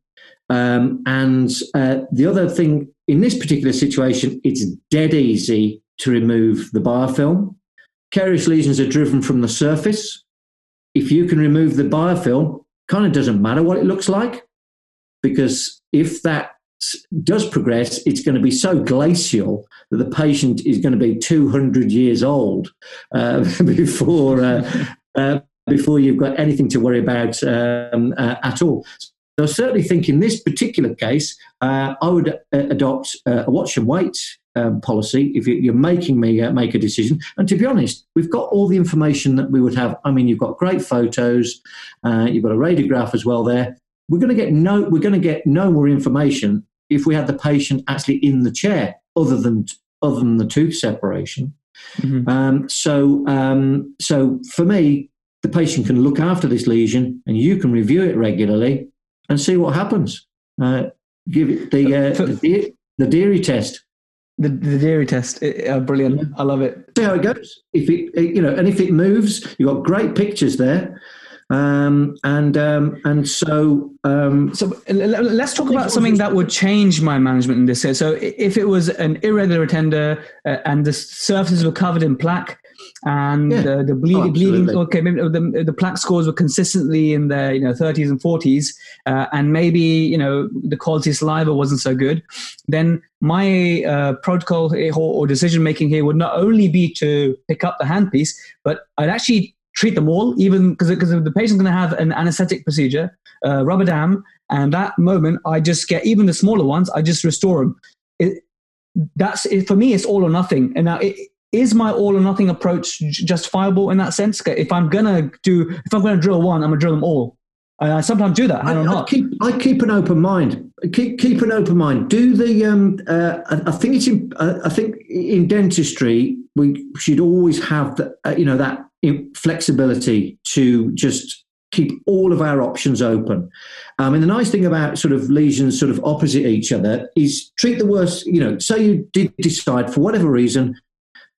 Um, and uh, the other thing in this particular situation, it's dead easy to remove the biofilm. Carious lesions are driven from the surface. If you can remove the biofilm, kind of doesn't matter what it looks like, because if that does progress, it's going to be so glacial that the patient is going to be 200 years old uh, [laughs] before uh, uh, before you've got anything to worry about um, uh, at all. So I certainly think in this particular case, uh, I would uh, adopt a watch and wait um, policy if you're making me make a decision. And to be honest, we've got all the information that we would have. I mean, you've got great photos, you've got a radiograph as well there we're going to get no we're going to get no more information if we had the patient actually in the chair, other than other than the tooth separation. Mm-hmm. Um, so, um, so for me, the patient can look after this lesion, and you can review it regularly and see what happens. Uh, give it the uh, the, the Deery test. The, the Deery test, uh, brilliant! I love it. See how it goes. If it, you know, and if it moves, you've got great pictures there. Um, and um, and so um, so let's talk about something that would change my management in this. So if it was an irregular tender uh, and the surfaces were covered in plaque and yeah. the, the bleed, oh, bleeding, okay, maybe the, the plaque scores were consistently in the you know 30s and 40s, uh, and maybe you know the quality of saliva wasn't so good, then my uh, protocol or, or decision making here would not only be to pick up the handpiece, but I'd actually treat them all, even because because the patient's going to have an anesthetic procedure, uh, rubber dam, and that moment I just get even the smaller ones, I just restore them. It, that's it, for me. It's all or nothing. And now, it, is my all or nothing approach justifiable in that sense? If I'm gonna do, if I'm gonna drill one, I'm gonna drill them all. And I sometimes do that. I, I, I keep I keep an open mind. Keep keep an open mind. Do the um. Uh, I, I think it's in. Uh, I think in dentistry we should always have the uh, you know that flexibility to just keep all of our options open. Um, and the nice thing about sort of lesions sort of opposite each other is treat the worst, you know, say you did decide for whatever reason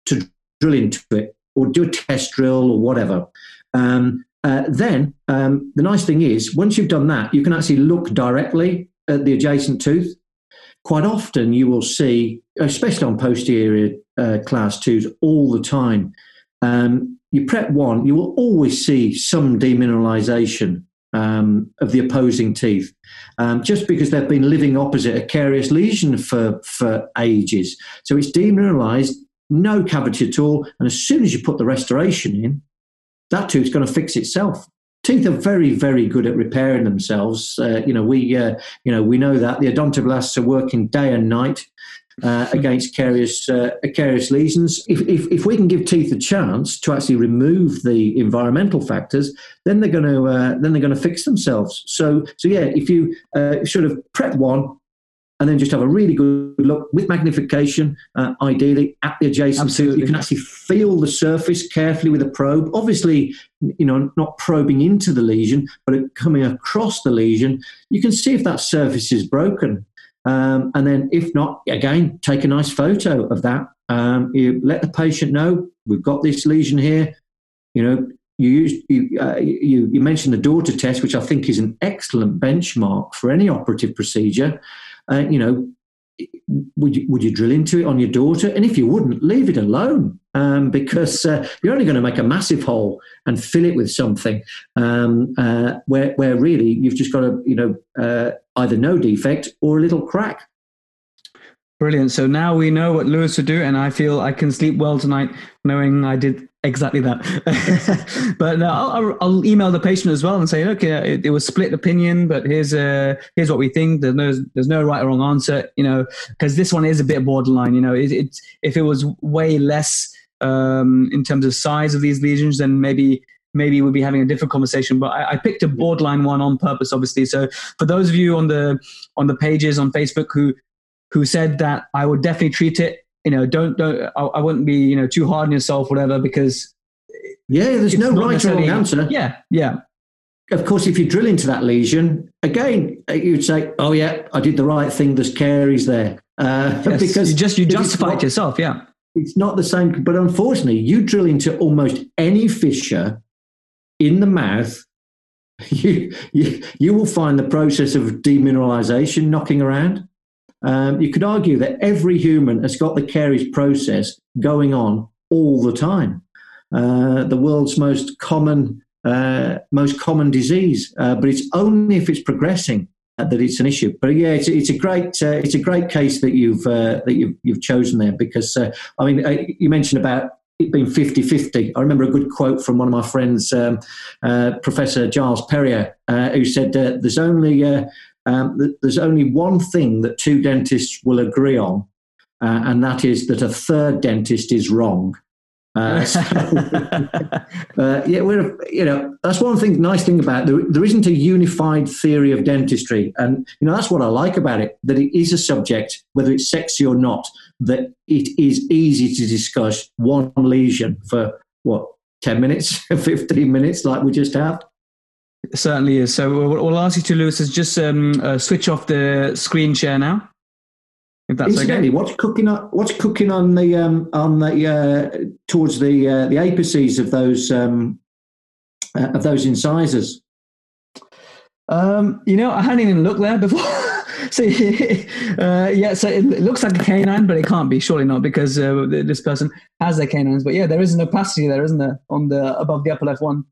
to drill into it or do a test drill or whatever. Um, uh, then um, the nice thing is once you've done that, you can actually look directly at the adjacent tooth. Quite often you will see, especially on posterior uh, class twos all the time, um, you prep one, you will always see some demineralization um, of the opposing teeth, um, just because they've been living opposite a carious lesion for, for ages. So it's demineralized, no cavity at all, and as soon as you put the restoration in, that tooth's going to fix itself. Teeth are very, very good at repairing themselves. Uh, you know, we, uh, you know, we know that the odontoblasts are working day and night uh, against carious, uh, carious lesions. If, if, if, we can give teeth a chance to actually remove the environmental factors, then they're going to uh, then they're going to fix themselves. So so yeah, if you uh, sort of prep one, and then just have a really good look with magnification, uh, ideally at the adjacent. Absolutely. You can actually feel the surface carefully with a probe. Obviously, you know, not probing into the lesion, but coming across the lesion. You can see if that surface is broken. Um, and then, if not, again, take a nice photo of that. Um, you let the patient know we've got this lesion here. You know, you, used, you, uh, you, you mentioned the daughter test, which I think is an excellent benchmark for any operative procedure uh, you know, would you, would you drill into it on your daughter? And if you wouldn't, leave it alone um, because uh, you're only going to make a massive hole and fill it with something um, uh, where, where really you've just got a, you know, uh, either no defect or a little crack. Brilliant. So now we know what Louis would do, and I feel I can sleep well tonight knowing I did exactly that. [laughs] but uh, I'll, I'll, email the patient as well and say, look, it, it, was split opinion, but here's uh, here's what we think. There's no there's no right or wrong answer, you know, because this one is a bit borderline. You know, it, it if it was way less um, in terms of size of these lesions, then maybe maybe we'd be having a different conversation. But I, I, picked a borderline one on purpose, obviously. So for those of you on the on the pages on Facebook who who said that I would definitely treat it. You know, don't don't I, I wouldn't be you know too hard on yourself, whatever, because yeah, there's no right or wrong answer. Yeah, yeah. Of course, if you drill into that lesion again, you'd say, "Oh yeah, I did the right thing. There's caries there." Uh, yes, [laughs] because you just you justify it yourself. Yeah, it's not the same. But unfortunately, you drill into almost any fissure in the mouth, [laughs] you you, you will find the process of demineralization knocking around. Um, you could argue that every human has got the caries process going on all the time. Uh, the world's most common, uh, most common disease, uh, but it's only if it's progressing uh, that it's an issue. But yeah, it's, it's a great, uh, it's a great case that you've uh, that you've, you've chosen there because I mean, you mentioned about it being 50-50. I remember a good quote from one of my friends, um, Professor Giles Perryer, who said, "There's only um, there's only one thing that two dentists will agree on, uh, and that is that a third dentist is wrong. Uh, so, [laughs] uh, yeah, we're you know that's one thing. Nice thing about it. there, there isn't a unified theory of dentistry, and you know that's what I like about it. That it is a subject, whether it's sexy or not, that it is easy to discuss one lesion for what ten minutes, [laughs] fifteen minutes, like we just have. It certainly is. So what I'll ask you to, Louis, is just um, uh, switch off the screen share now. If that's Incidentally, okay. what's cooking on? What's cooking on the um, on the uh, towards the uh, the apices of those um, uh, of those incisors? Um, you know, I hadn't even looked there before. [laughs] so uh, yeah, so it looks like a canine, but it can't be. Surely not, because uh, this person has their canines. But yeah, there is an opacity there, isn't there, on the above the upper left one?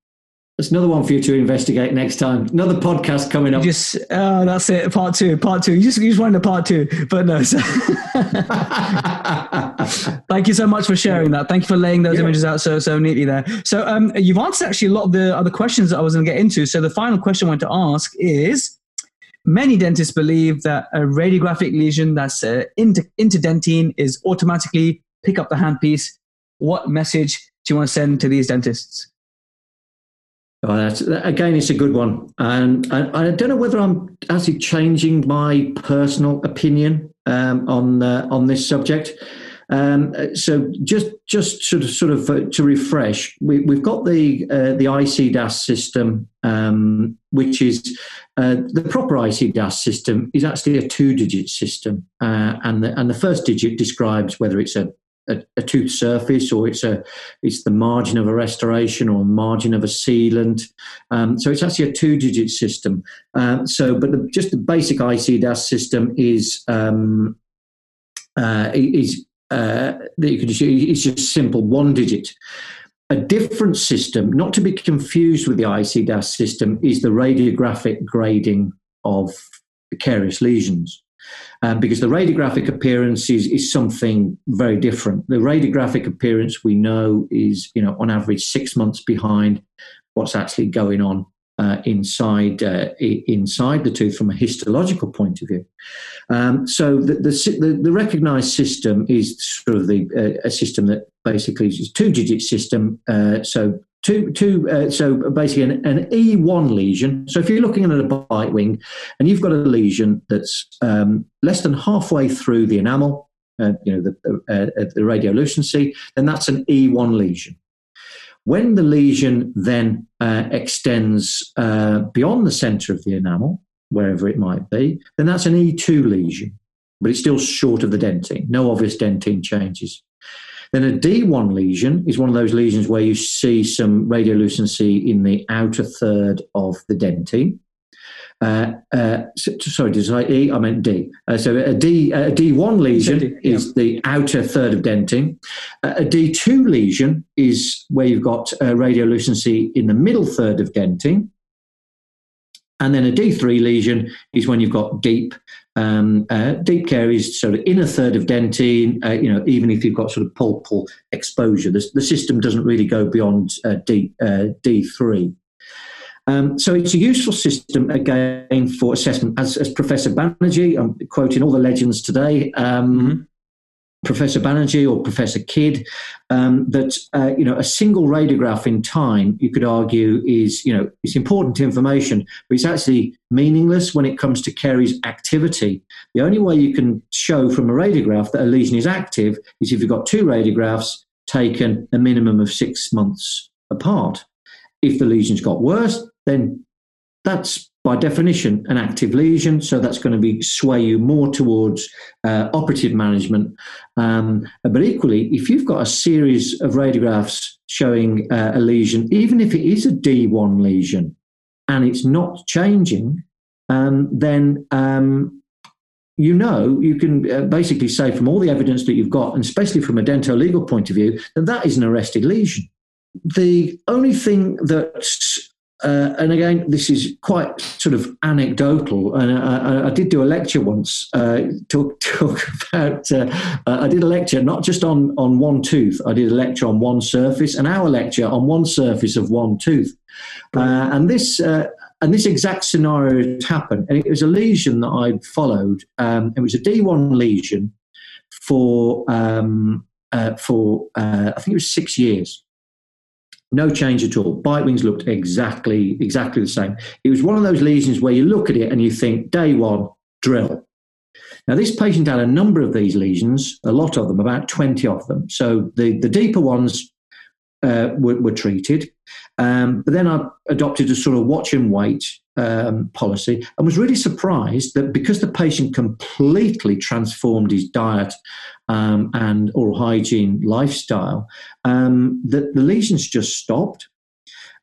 That's another one for you to investigate next time. Another podcast coming up. You just oh, that's it. Part two. Part two. You just you just wanted a part two, but no. So. [laughs] Thank you so much for sharing that. Thank you for laying those yeah. images out so so neatly there. So um, you've answered actually a lot of the other questions that I was going to get into. So the final question I want to ask is. Many dentists believe that a radiographic lesion that's uh, inter- interdentine is automatically pick up the handpiece. What message do you want to send to these dentists? Oh, that's, again, it's a good one, and I, I, don't know whether I'm actually changing my personal opinion um, on uh, on this subject. Um, so just just sort of sort of uh, to refresh, we, have got the uh, the ICDAS system, um, which is uh, the proper ICDAS system is actually a two digit system, uh, and the and the first digit describes whether it's a a, a, tooth surface or it's a it's the margin of a restoration or margin of a sealant. Um, so it's actually a two-digit system. Uh, so, but the, just the basic ICDAS system is um, uh, is uh, that you could just, it's just simple one digit. A different system, not to be confused with the ICDAS system, is the radiographic grading of carious lesions um, because the radiographic appearance is, is something very different. The radiographic appearance we know is, you know, on average six months behind what's actually going on uh, inside uh, inside the tooth from a histological point of view. Um, so the, the, the, the recognized system is sort of the uh, a system that basically is two digit system. Uh, so two two uh, so basically an, an, E1 lesion. So if you're looking at a bite wing and you've got a lesion that's um, less than halfway through the enamel. Uh, you know the, the radiolucency, then that's an E1 lesion. When the lesion then uh, extends uh, beyond the center of the enamel, wherever it might be, then that's an E2 lesion, but it's still short of the dentine. No obvious dentine changes. Then a D1 lesion is one of those lesions where you see some radiolucency in the outer third of the dentine. Uh, uh, so, sorry, did I E? I meant D. Uh, so a D, a D1 lesion D, yeah. is the outer third of dentin. Uh, a D2 lesion is where you've got uh, radiolucency in the middle third of dentin. And then a D3 lesion is when you've got deep, um, uh, deep caries, sort of inner third of dentine. Uh, you know, even if you've got sort of pulpal exposure, the, the system doesn't really go beyond uh, D, D3. Um, so it's a useful system again for assessment. As, as Professor Banerjee, I'm quoting all the legends today. Um, mm-hmm. Professor Banerjee or Professor Kidd, um, that uh, you know a single radiograph in time, you could argue, is you know it's important information, but it's actually meaningless when it comes to caries activity. The only way you can show from a radiograph that a lesion is active is if you've got two radiographs taken a minimum of six months apart. If the lesion's got worse, then that's by definition an active lesion. So that's going to be sway you more towards uh, operative management. Um, but equally, if you've got a series of radiographs showing uh, a lesion, even if it is a D1 lesion and it's not changing, um, then um, you know you can uh, basically say from all the evidence that you've got, and especially from a dental legal point of view, that that is an arrested lesion. The only thing that uh, and again, this is quite sort of anecdotal. And I, I did do a lecture once, uh, talk, [laughs] talk about. Uh, I did a lecture not just on on one tooth. I did a lecture on one surface, an hour lecture on one surface of one tooth. Uh, and this uh, and this exact scenario had happened, and it was a lesion that I'd followed. Um, it was a D1 lesion for um, uh, for I think it was six years. No change at all. Bite wings looked exactly exactly the same. It was one of those lesions where you look at it and you think, day one, drill. Now, this patient had a number of these lesions, a lot of them, about 20 of them. So the, the deeper ones uh, were, were, treated. Um, but then I adopted a sort of watch and wait um, policy and was really surprised that because the patient completely transformed his diet um, and oral hygiene lifestyle, um, that the lesions just stopped.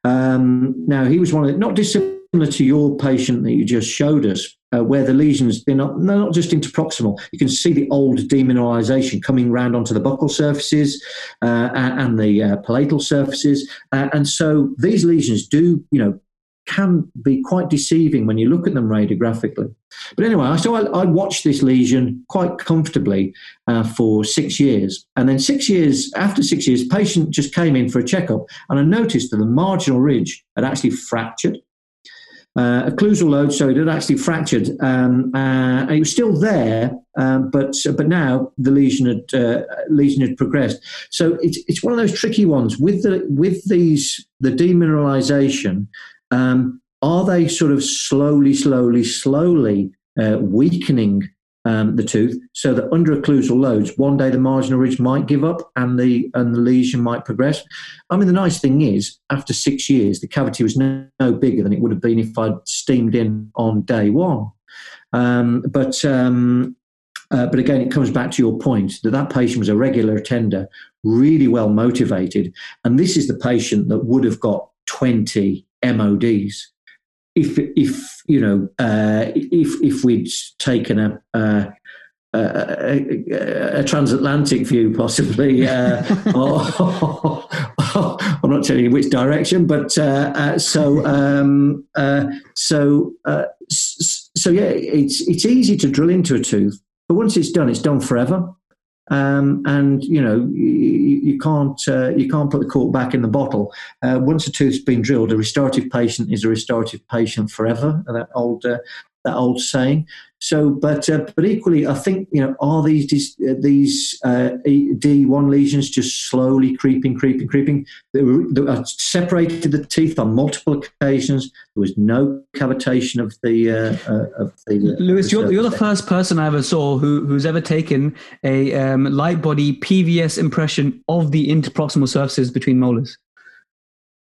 Um, now, he was one of the, not dissimilar to your patient that you just showed us, uh, where the lesions, they're not, they're not just interproximal. You can see the old demineralization coming round onto the buccal surfaces uh, and the uh, palatal surfaces. Uh, and so these lesions do, you know, can be quite deceiving when you look at them radiographically. But anyway, so I, I watched this lesion quite comfortably uh, for six years. And then six years, after six years, patient just came in for a checkup and I noticed that the marginal ridge had actually fractured. Uh, occlusal load, so it had actually fractured. Um, uh, and it was still there, um, but but now the lesion had uh, lesion had progressed. So it's it's one of those tricky ones with the with these the demineralization um, are they sort of slowly, slowly, slowly uh, weakening um, the tooth so that under occlusal loads, one day the marginal ridge might give up and the and the lesion might progress. I mean, the nice thing is, after six years, the cavity was no, no bigger than it would have been if I'd steamed in on day one. Um, but um, uh, but again, it comes back to your point that that patient was a regular attender, really well motivated, and this is the patient that would have got 20 MODs. If, if you know, uh, if if we'd taken a, a, a, a transatlantic view, possibly, uh, [laughs] or, [laughs] I'm not telling you which direction, but uh, uh so um, uh, so uh, so yeah, it's it's easy to drill into a tooth, but once it's done, it's done forever. Um, and you know you, you can't uh, you can't put the cork back in the bottle. Uh, once a tooth's been drilled, a restorative patient is a restorative patient forever. That old uh, that old saying. So, but uh, but equally, I think you know, are these uh, these uh, D one lesions just slowly creeping, creeping, creeping? They, were, they separated the teeth on multiple occasions. There was no cavitation of the uh, uh of the. Uh, Louis, you're, you're the first person I ever saw who who's ever taken a um, light body PVS impression of the interproximal surfaces between molars.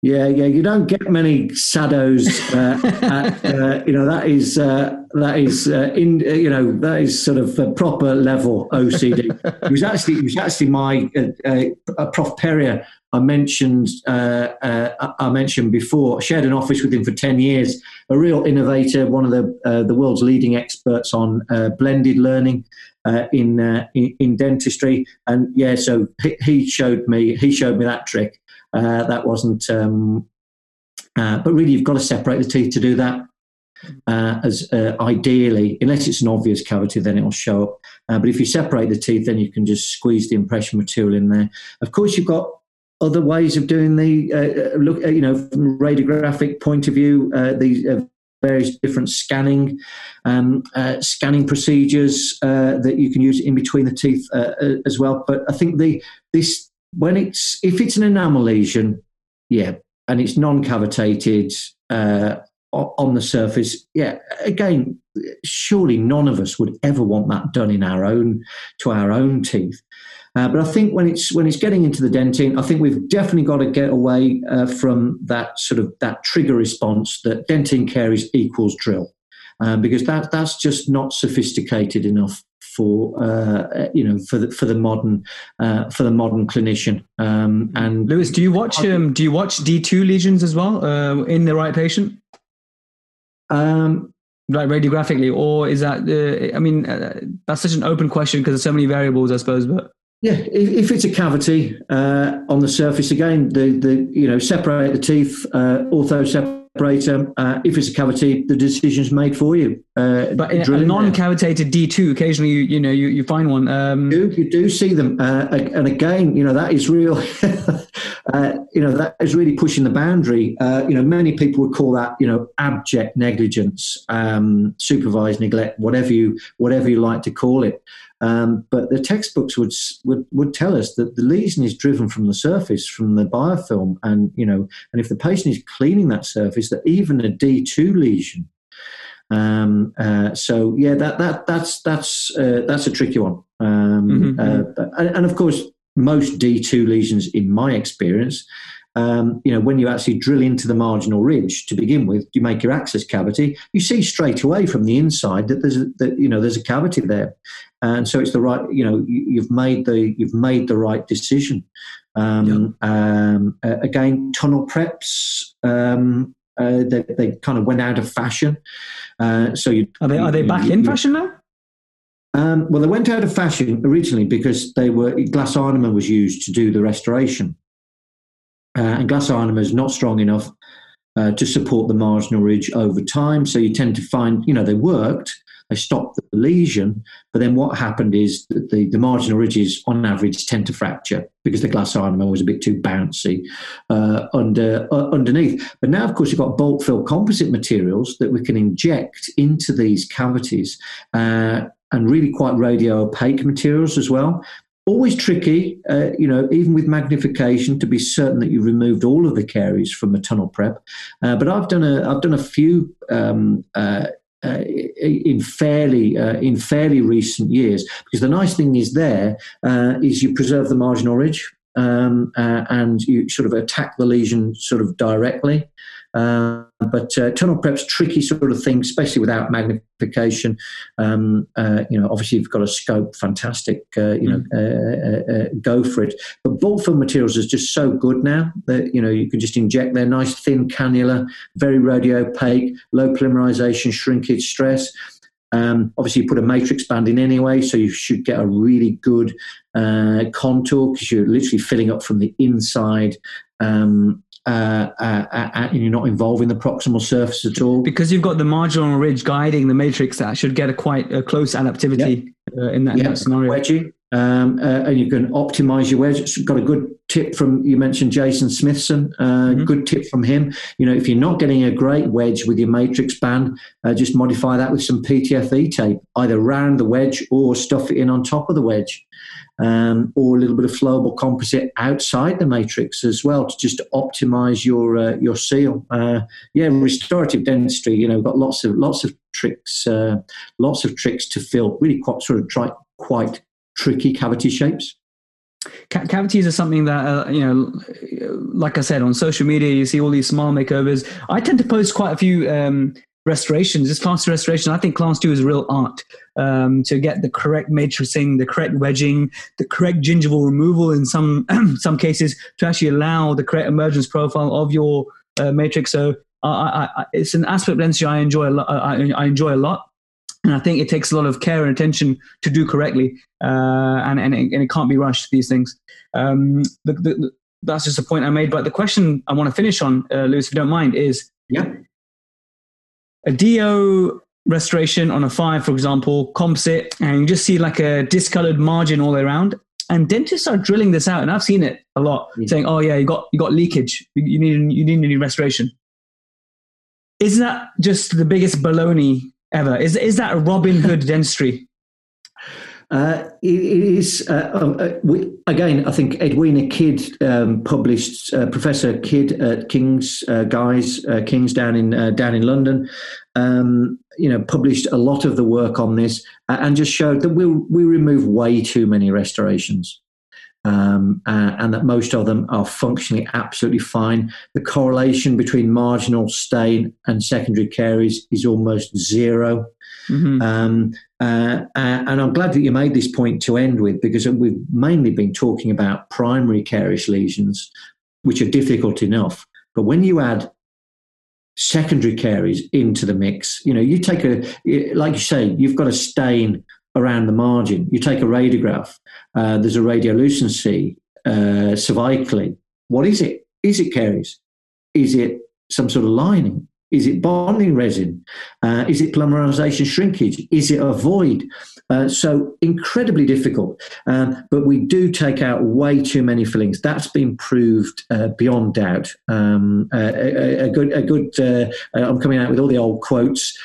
Yeah, yeah, you don't get many shadows. Uh, [laughs] at, uh, you know that is uh, that is uh, in uh, you know that is sort of a proper level OCD. it was actually it was actually my uh, Prof Perryer I mentioned I mentioned before. I shared an office with him for ten years. A real innovator, one of the the world's leading experts on blended learning. in, in in dentistry, and yeah, so he, he showed me he showed me that trick, uh, that wasn't, um, uh, but really, you've got to separate the teeth to do that. Uh, as uh, ideally, unless it's an obvious cavity, then it'll show up. Uh, but if you separate the teeth, then you can just squeeze the impression material in there. Of course, you've got other ways of doing the uh, look. you know, from radiographic point of view, the various different scanning um, uh, scanning procedures uh, that you can use in between the teeth uh, as well. But I think the this when it's if it's an enamel lesion, yeah, and it's non-cavitated uh, on the surface, yeah. Again, surely none of us would ever want that done in our own to our own teeth. Uh, but I think when it's when it's getting into the dentin, I think we've definitely got to get away uh, from that sort of that trigger response that dentin caries equals drill, um, because that that's just not sophisticated enough for uh, you know for the for the modern uh, for the modern clinician. Um, and Louis, do you watch um, do you watch D two lesions as well uh, in the right patient? Um, like radiographically, or is that? Uh, I mean, uh, that's such an open question because there's so many variables, I suppose. But yeah, if, if it's a cavity uh, on the surface, again, the the you know separate the teeth, ortho separate separator. Uh, if it's a cavity, the decision's made for you. Uh, but in a non-cavitated D2, occasionally you you know you, you find one. Um, you, do, you do see them, uh, and again, you know that is real. [laughs] Uh, you know that is really pushing the boundary. Uh, you know, many people would call that you know abject negligence, um, supervised neglect, whatever you whatever you like to call it. Um, but the textbooks would, would would tell us that the lesion is driven from the surface, from the biofilm, and you know, and if the patient is cleaning that surface, that even a D two lesion. Um, uh, so yeah, that that that's that's uh, that's a tricky one. Um, mm-hmm. uh, mm-hmm. and, and, of course, most D two lesions, in my experience, um, you know, when you actually drill into the marginal ridge to begin with, you make your access cavity. You see straight away from the inside that there's a, that you know there's a cavity there, and so it's the right. You know, you, have made the you've made the right decision. Um, um, uh, again, tunnel preps. Um, uh, they, they, kind of went out of fashion. Uh, so you, are they are they back you, in fashion now? Um, well, they went out of fashion originally because they were glass ionomer was used to do the restoration. Uh, and glass ionomer is not strong enough uh, to support the marginal ridge over time. So you tend to find, you know, they worked, they stopped the lesion, but then what happened is that the, the marginal ridges, on average, tend to fracture because the glass ionomer was a bit too bouncy uh, under uh, underneath. But now, of course, you've got bulk fill composite materials that we can inject into these cavities. Uh, and really quite radio opaque materials as well always tricky, uh, you know, even with magnification to be certain that you've removed all of the caries from a tunnel prep. Uh, but I've done a I've done a few um, uh, uh in fairly uh, in fairly recent years because the nice thing is there uh, is you preserve the marginal ridge um, and you sort of attack the lesion sort of directly. Uh, but uh, tunnel prep's tricky sort of thing, especially without magnification. Um, uh, you know, obviously you've got a scope, fantastic. Uh, you know, mm. go for it. But bulk fill materials is just so good now that you know you can just inject their nice thin cannula, very radio opaque, low polymerization, shrinkage, stress. Um, obviously, you put a matrix band in anyway, so you should get a really good uh, contour because you're literally filling up from the inside um, uh, uh, uh, and you're not involving the proximal surface at all. Because you've got the marginal ridge guiding the matrix, that should get a quite a close adaptivity yep. uh, in, that, yep. that, scenario. Wedging, Um, uh, and you can optimize your wedge. Got a good tip from you mentioned Jason Smithson. Uh, mm-hmm. Good tip from him. You know, if you're not getting a great wedge with your matrix band, uh, just modify that with some PTFE tape, either round the wedge or stuff it in on top of the wedge, um, or a little bit of flowable composite outside the matrix as well to just optimize your uh, your seal. Uh, yeah, restorative dentistry. You know, got lots of lots of tricks, uh, lots of tricks to fill. Really, quite sort of try quite tricky cavity shapes? cavities are something that uh, you know like i said on social media you see all these smile makeovers i tend to post quite a few um, restorations this class two restoration i think class two is real art um, to get the correct matrixing the correct wedging the correct gingival removal in some [clears throat] some cases to actually allow the correct emergence profile of your uh, matrix so I, I, it's an aspect dentistry I enjoy a lot. I, I enjoy a lot. And I think it takes a lot of care and attention to do correctly, uh, and, and, it, and it can't be rushed, these things. Um, the, the, that's just a point I made. But the question I want to finish on, uh, Louis, if you don't mind, is yeah. a DO restoration on a five, for example, composite, and you just see like a discolored margin all the way around. And dentists are drilling this out, and I've seen it a lot, yeah. saying, "Oh yeah, you got you got leakage. You need you need a new restoration." Isn't that just the biggest baloney ever. Is is that a Robin Hood dentistry? Uh, it, it is uh, um, uh, we, again. I think Edwina Kidd um, published uh, Professor Kidd at King's uh, Guy's uh, King's down in down in London. Um, you know, published a lot of the work on this and just showed that we we remove way too many restorations um, uh, and that most of them are functionally absolutely fine. The correlation between marginal stain and secondary caries is almost 0 mm-hmm. um, uh, uh, and I'm glad that you made this point to end with because we've mainly been talking about primary carious lesions, which are difficult enough. But when you add secondary caries into the mix, you know, you take a, like you say, you've got a stain around the margin. You take a radiograph, uh, there's a radiolucency uh, cervically. What is it? Is it caries? Is it some sort of lining? Is it bonding resin? Uh, is it polymerization shrinkage? Is it a void? Uh, so incredibly difficult. Um, but we do take out way too many fillings. That's been proved uh, beyond doubt. Um, uh, a, a, good, a good. Uh, I'm coming out with all the old quotes.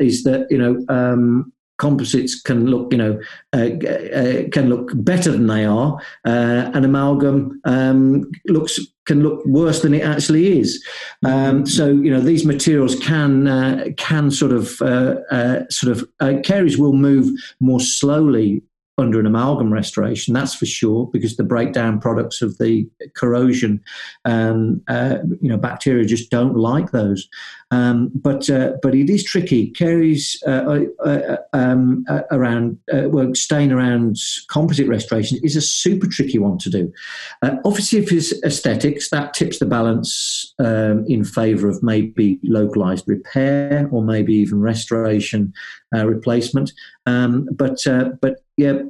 is that you know um, composites can look, you know, uh, uh, can look better than they are. Uh, an amalgam um, looks can look worse than it actually is. Um, so you know these materials can uh, can sort of uh, uh, sort of caries will move more slowly under an amalgam restoration, that's for sure, because the breakdown products of the corrosion, um, uh, you know, bacteria just don't like those. Um, but uh, but it is tricky. Caries uh, uh, uh um, uh, around well, stain around composite restoration is a super tricky one to do. obviously, if it's aesthetics, that tips the balance um, in favour of maybe localized repair or maybe even restoration replacement. Um, but but yeah,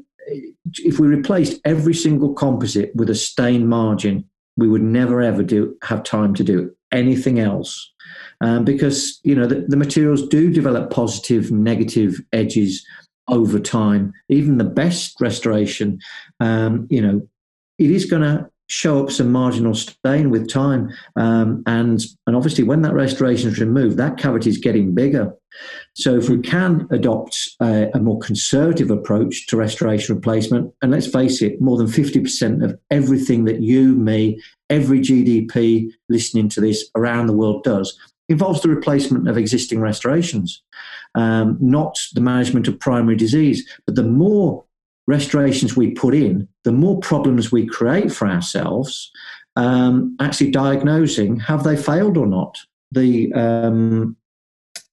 if we replaced every single composite with a stain margin, we would never ever do have time to do anything else um, because you know the, the, materials do develop positive negative edges over time. Even the best restoration um, you know it is going to show up some marginal stain with time um, and and obviously when that restoration is removed that cavity is getting bigger. So if we can adopt a, a more conservative approach to restoration replacement and let's face it more than 50% of everything that you me every gdp listening to this around the world does involves the replacement of existing restorations um, not the management of primary disease but the more restorations we put in, the more problems we create for ourselves, um, actually diagnosing have they failed or not. The um,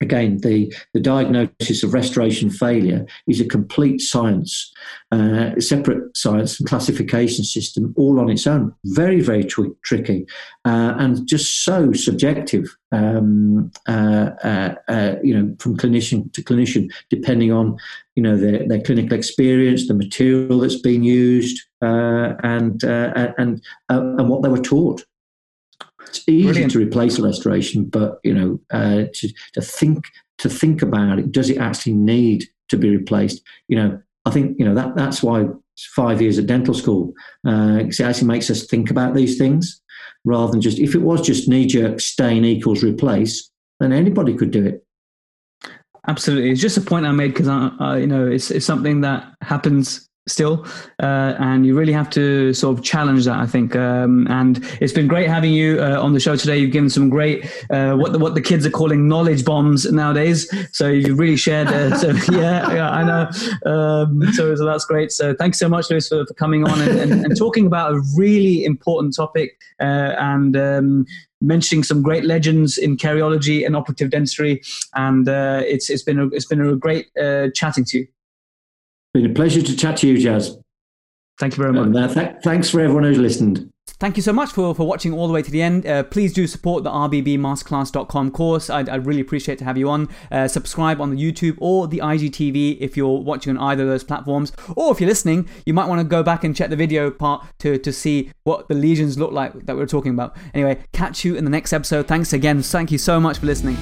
again, the, the diagnosis of restoration failure is a complete science, uh, separate science and classification system all on its own. Very, very tricky uh, and just so subjective, um, uh, uh, uh you know, from clinician to clinician, depending on, you know, their, their clinical experience, the material that's been used, uh, and, and, and what they were taught. It's easy Brilliant. to replace a restoration, but you know, uh, to, to think to think about it, does it actually need to be replaced? You know, I think you know that that's why five years at dental school. Uh, it actually makes us think about these things rather than just, if it was just knee jerk stain equals replace, then anybody could do it. Absolutely. It's just a point I made because I, I, you know, it's, it's something that happens still uh, and you really have to sort of challenge that i think. Um, and it's been great having you uh, on the show today. You've given some great uh, what the, what the kids are calling knowledge bombs nowadays. So you've really shared uh, so [laughs] yeah, yeah i know. Um, so, so that's great. So thanks so much Louis for, for coming on and, and, and, talking about a really important topic uh, and um, mentioning some great legends in cariology and operative dentistry. And uh, it's it's been a, it's been a great chatting to you been a pleasure to chat to you, Jaz. Thank you very much. Uh, th- thanks for everyone who's listened. Thank you so much for, for watching all the way to the end. Uh, please do support the rbbmasterclass.com course. I'd, I'd really appreciate to have you on. Uh, subscribe on the YouTube or the IGTV if you're watching on either of those platforms. Or if you're listening, you might want to go back and check the video part to, to see what the lesions look like that we are talking about. Anyway, catch you in the next episode. Thanks again. Thank you so much for listening.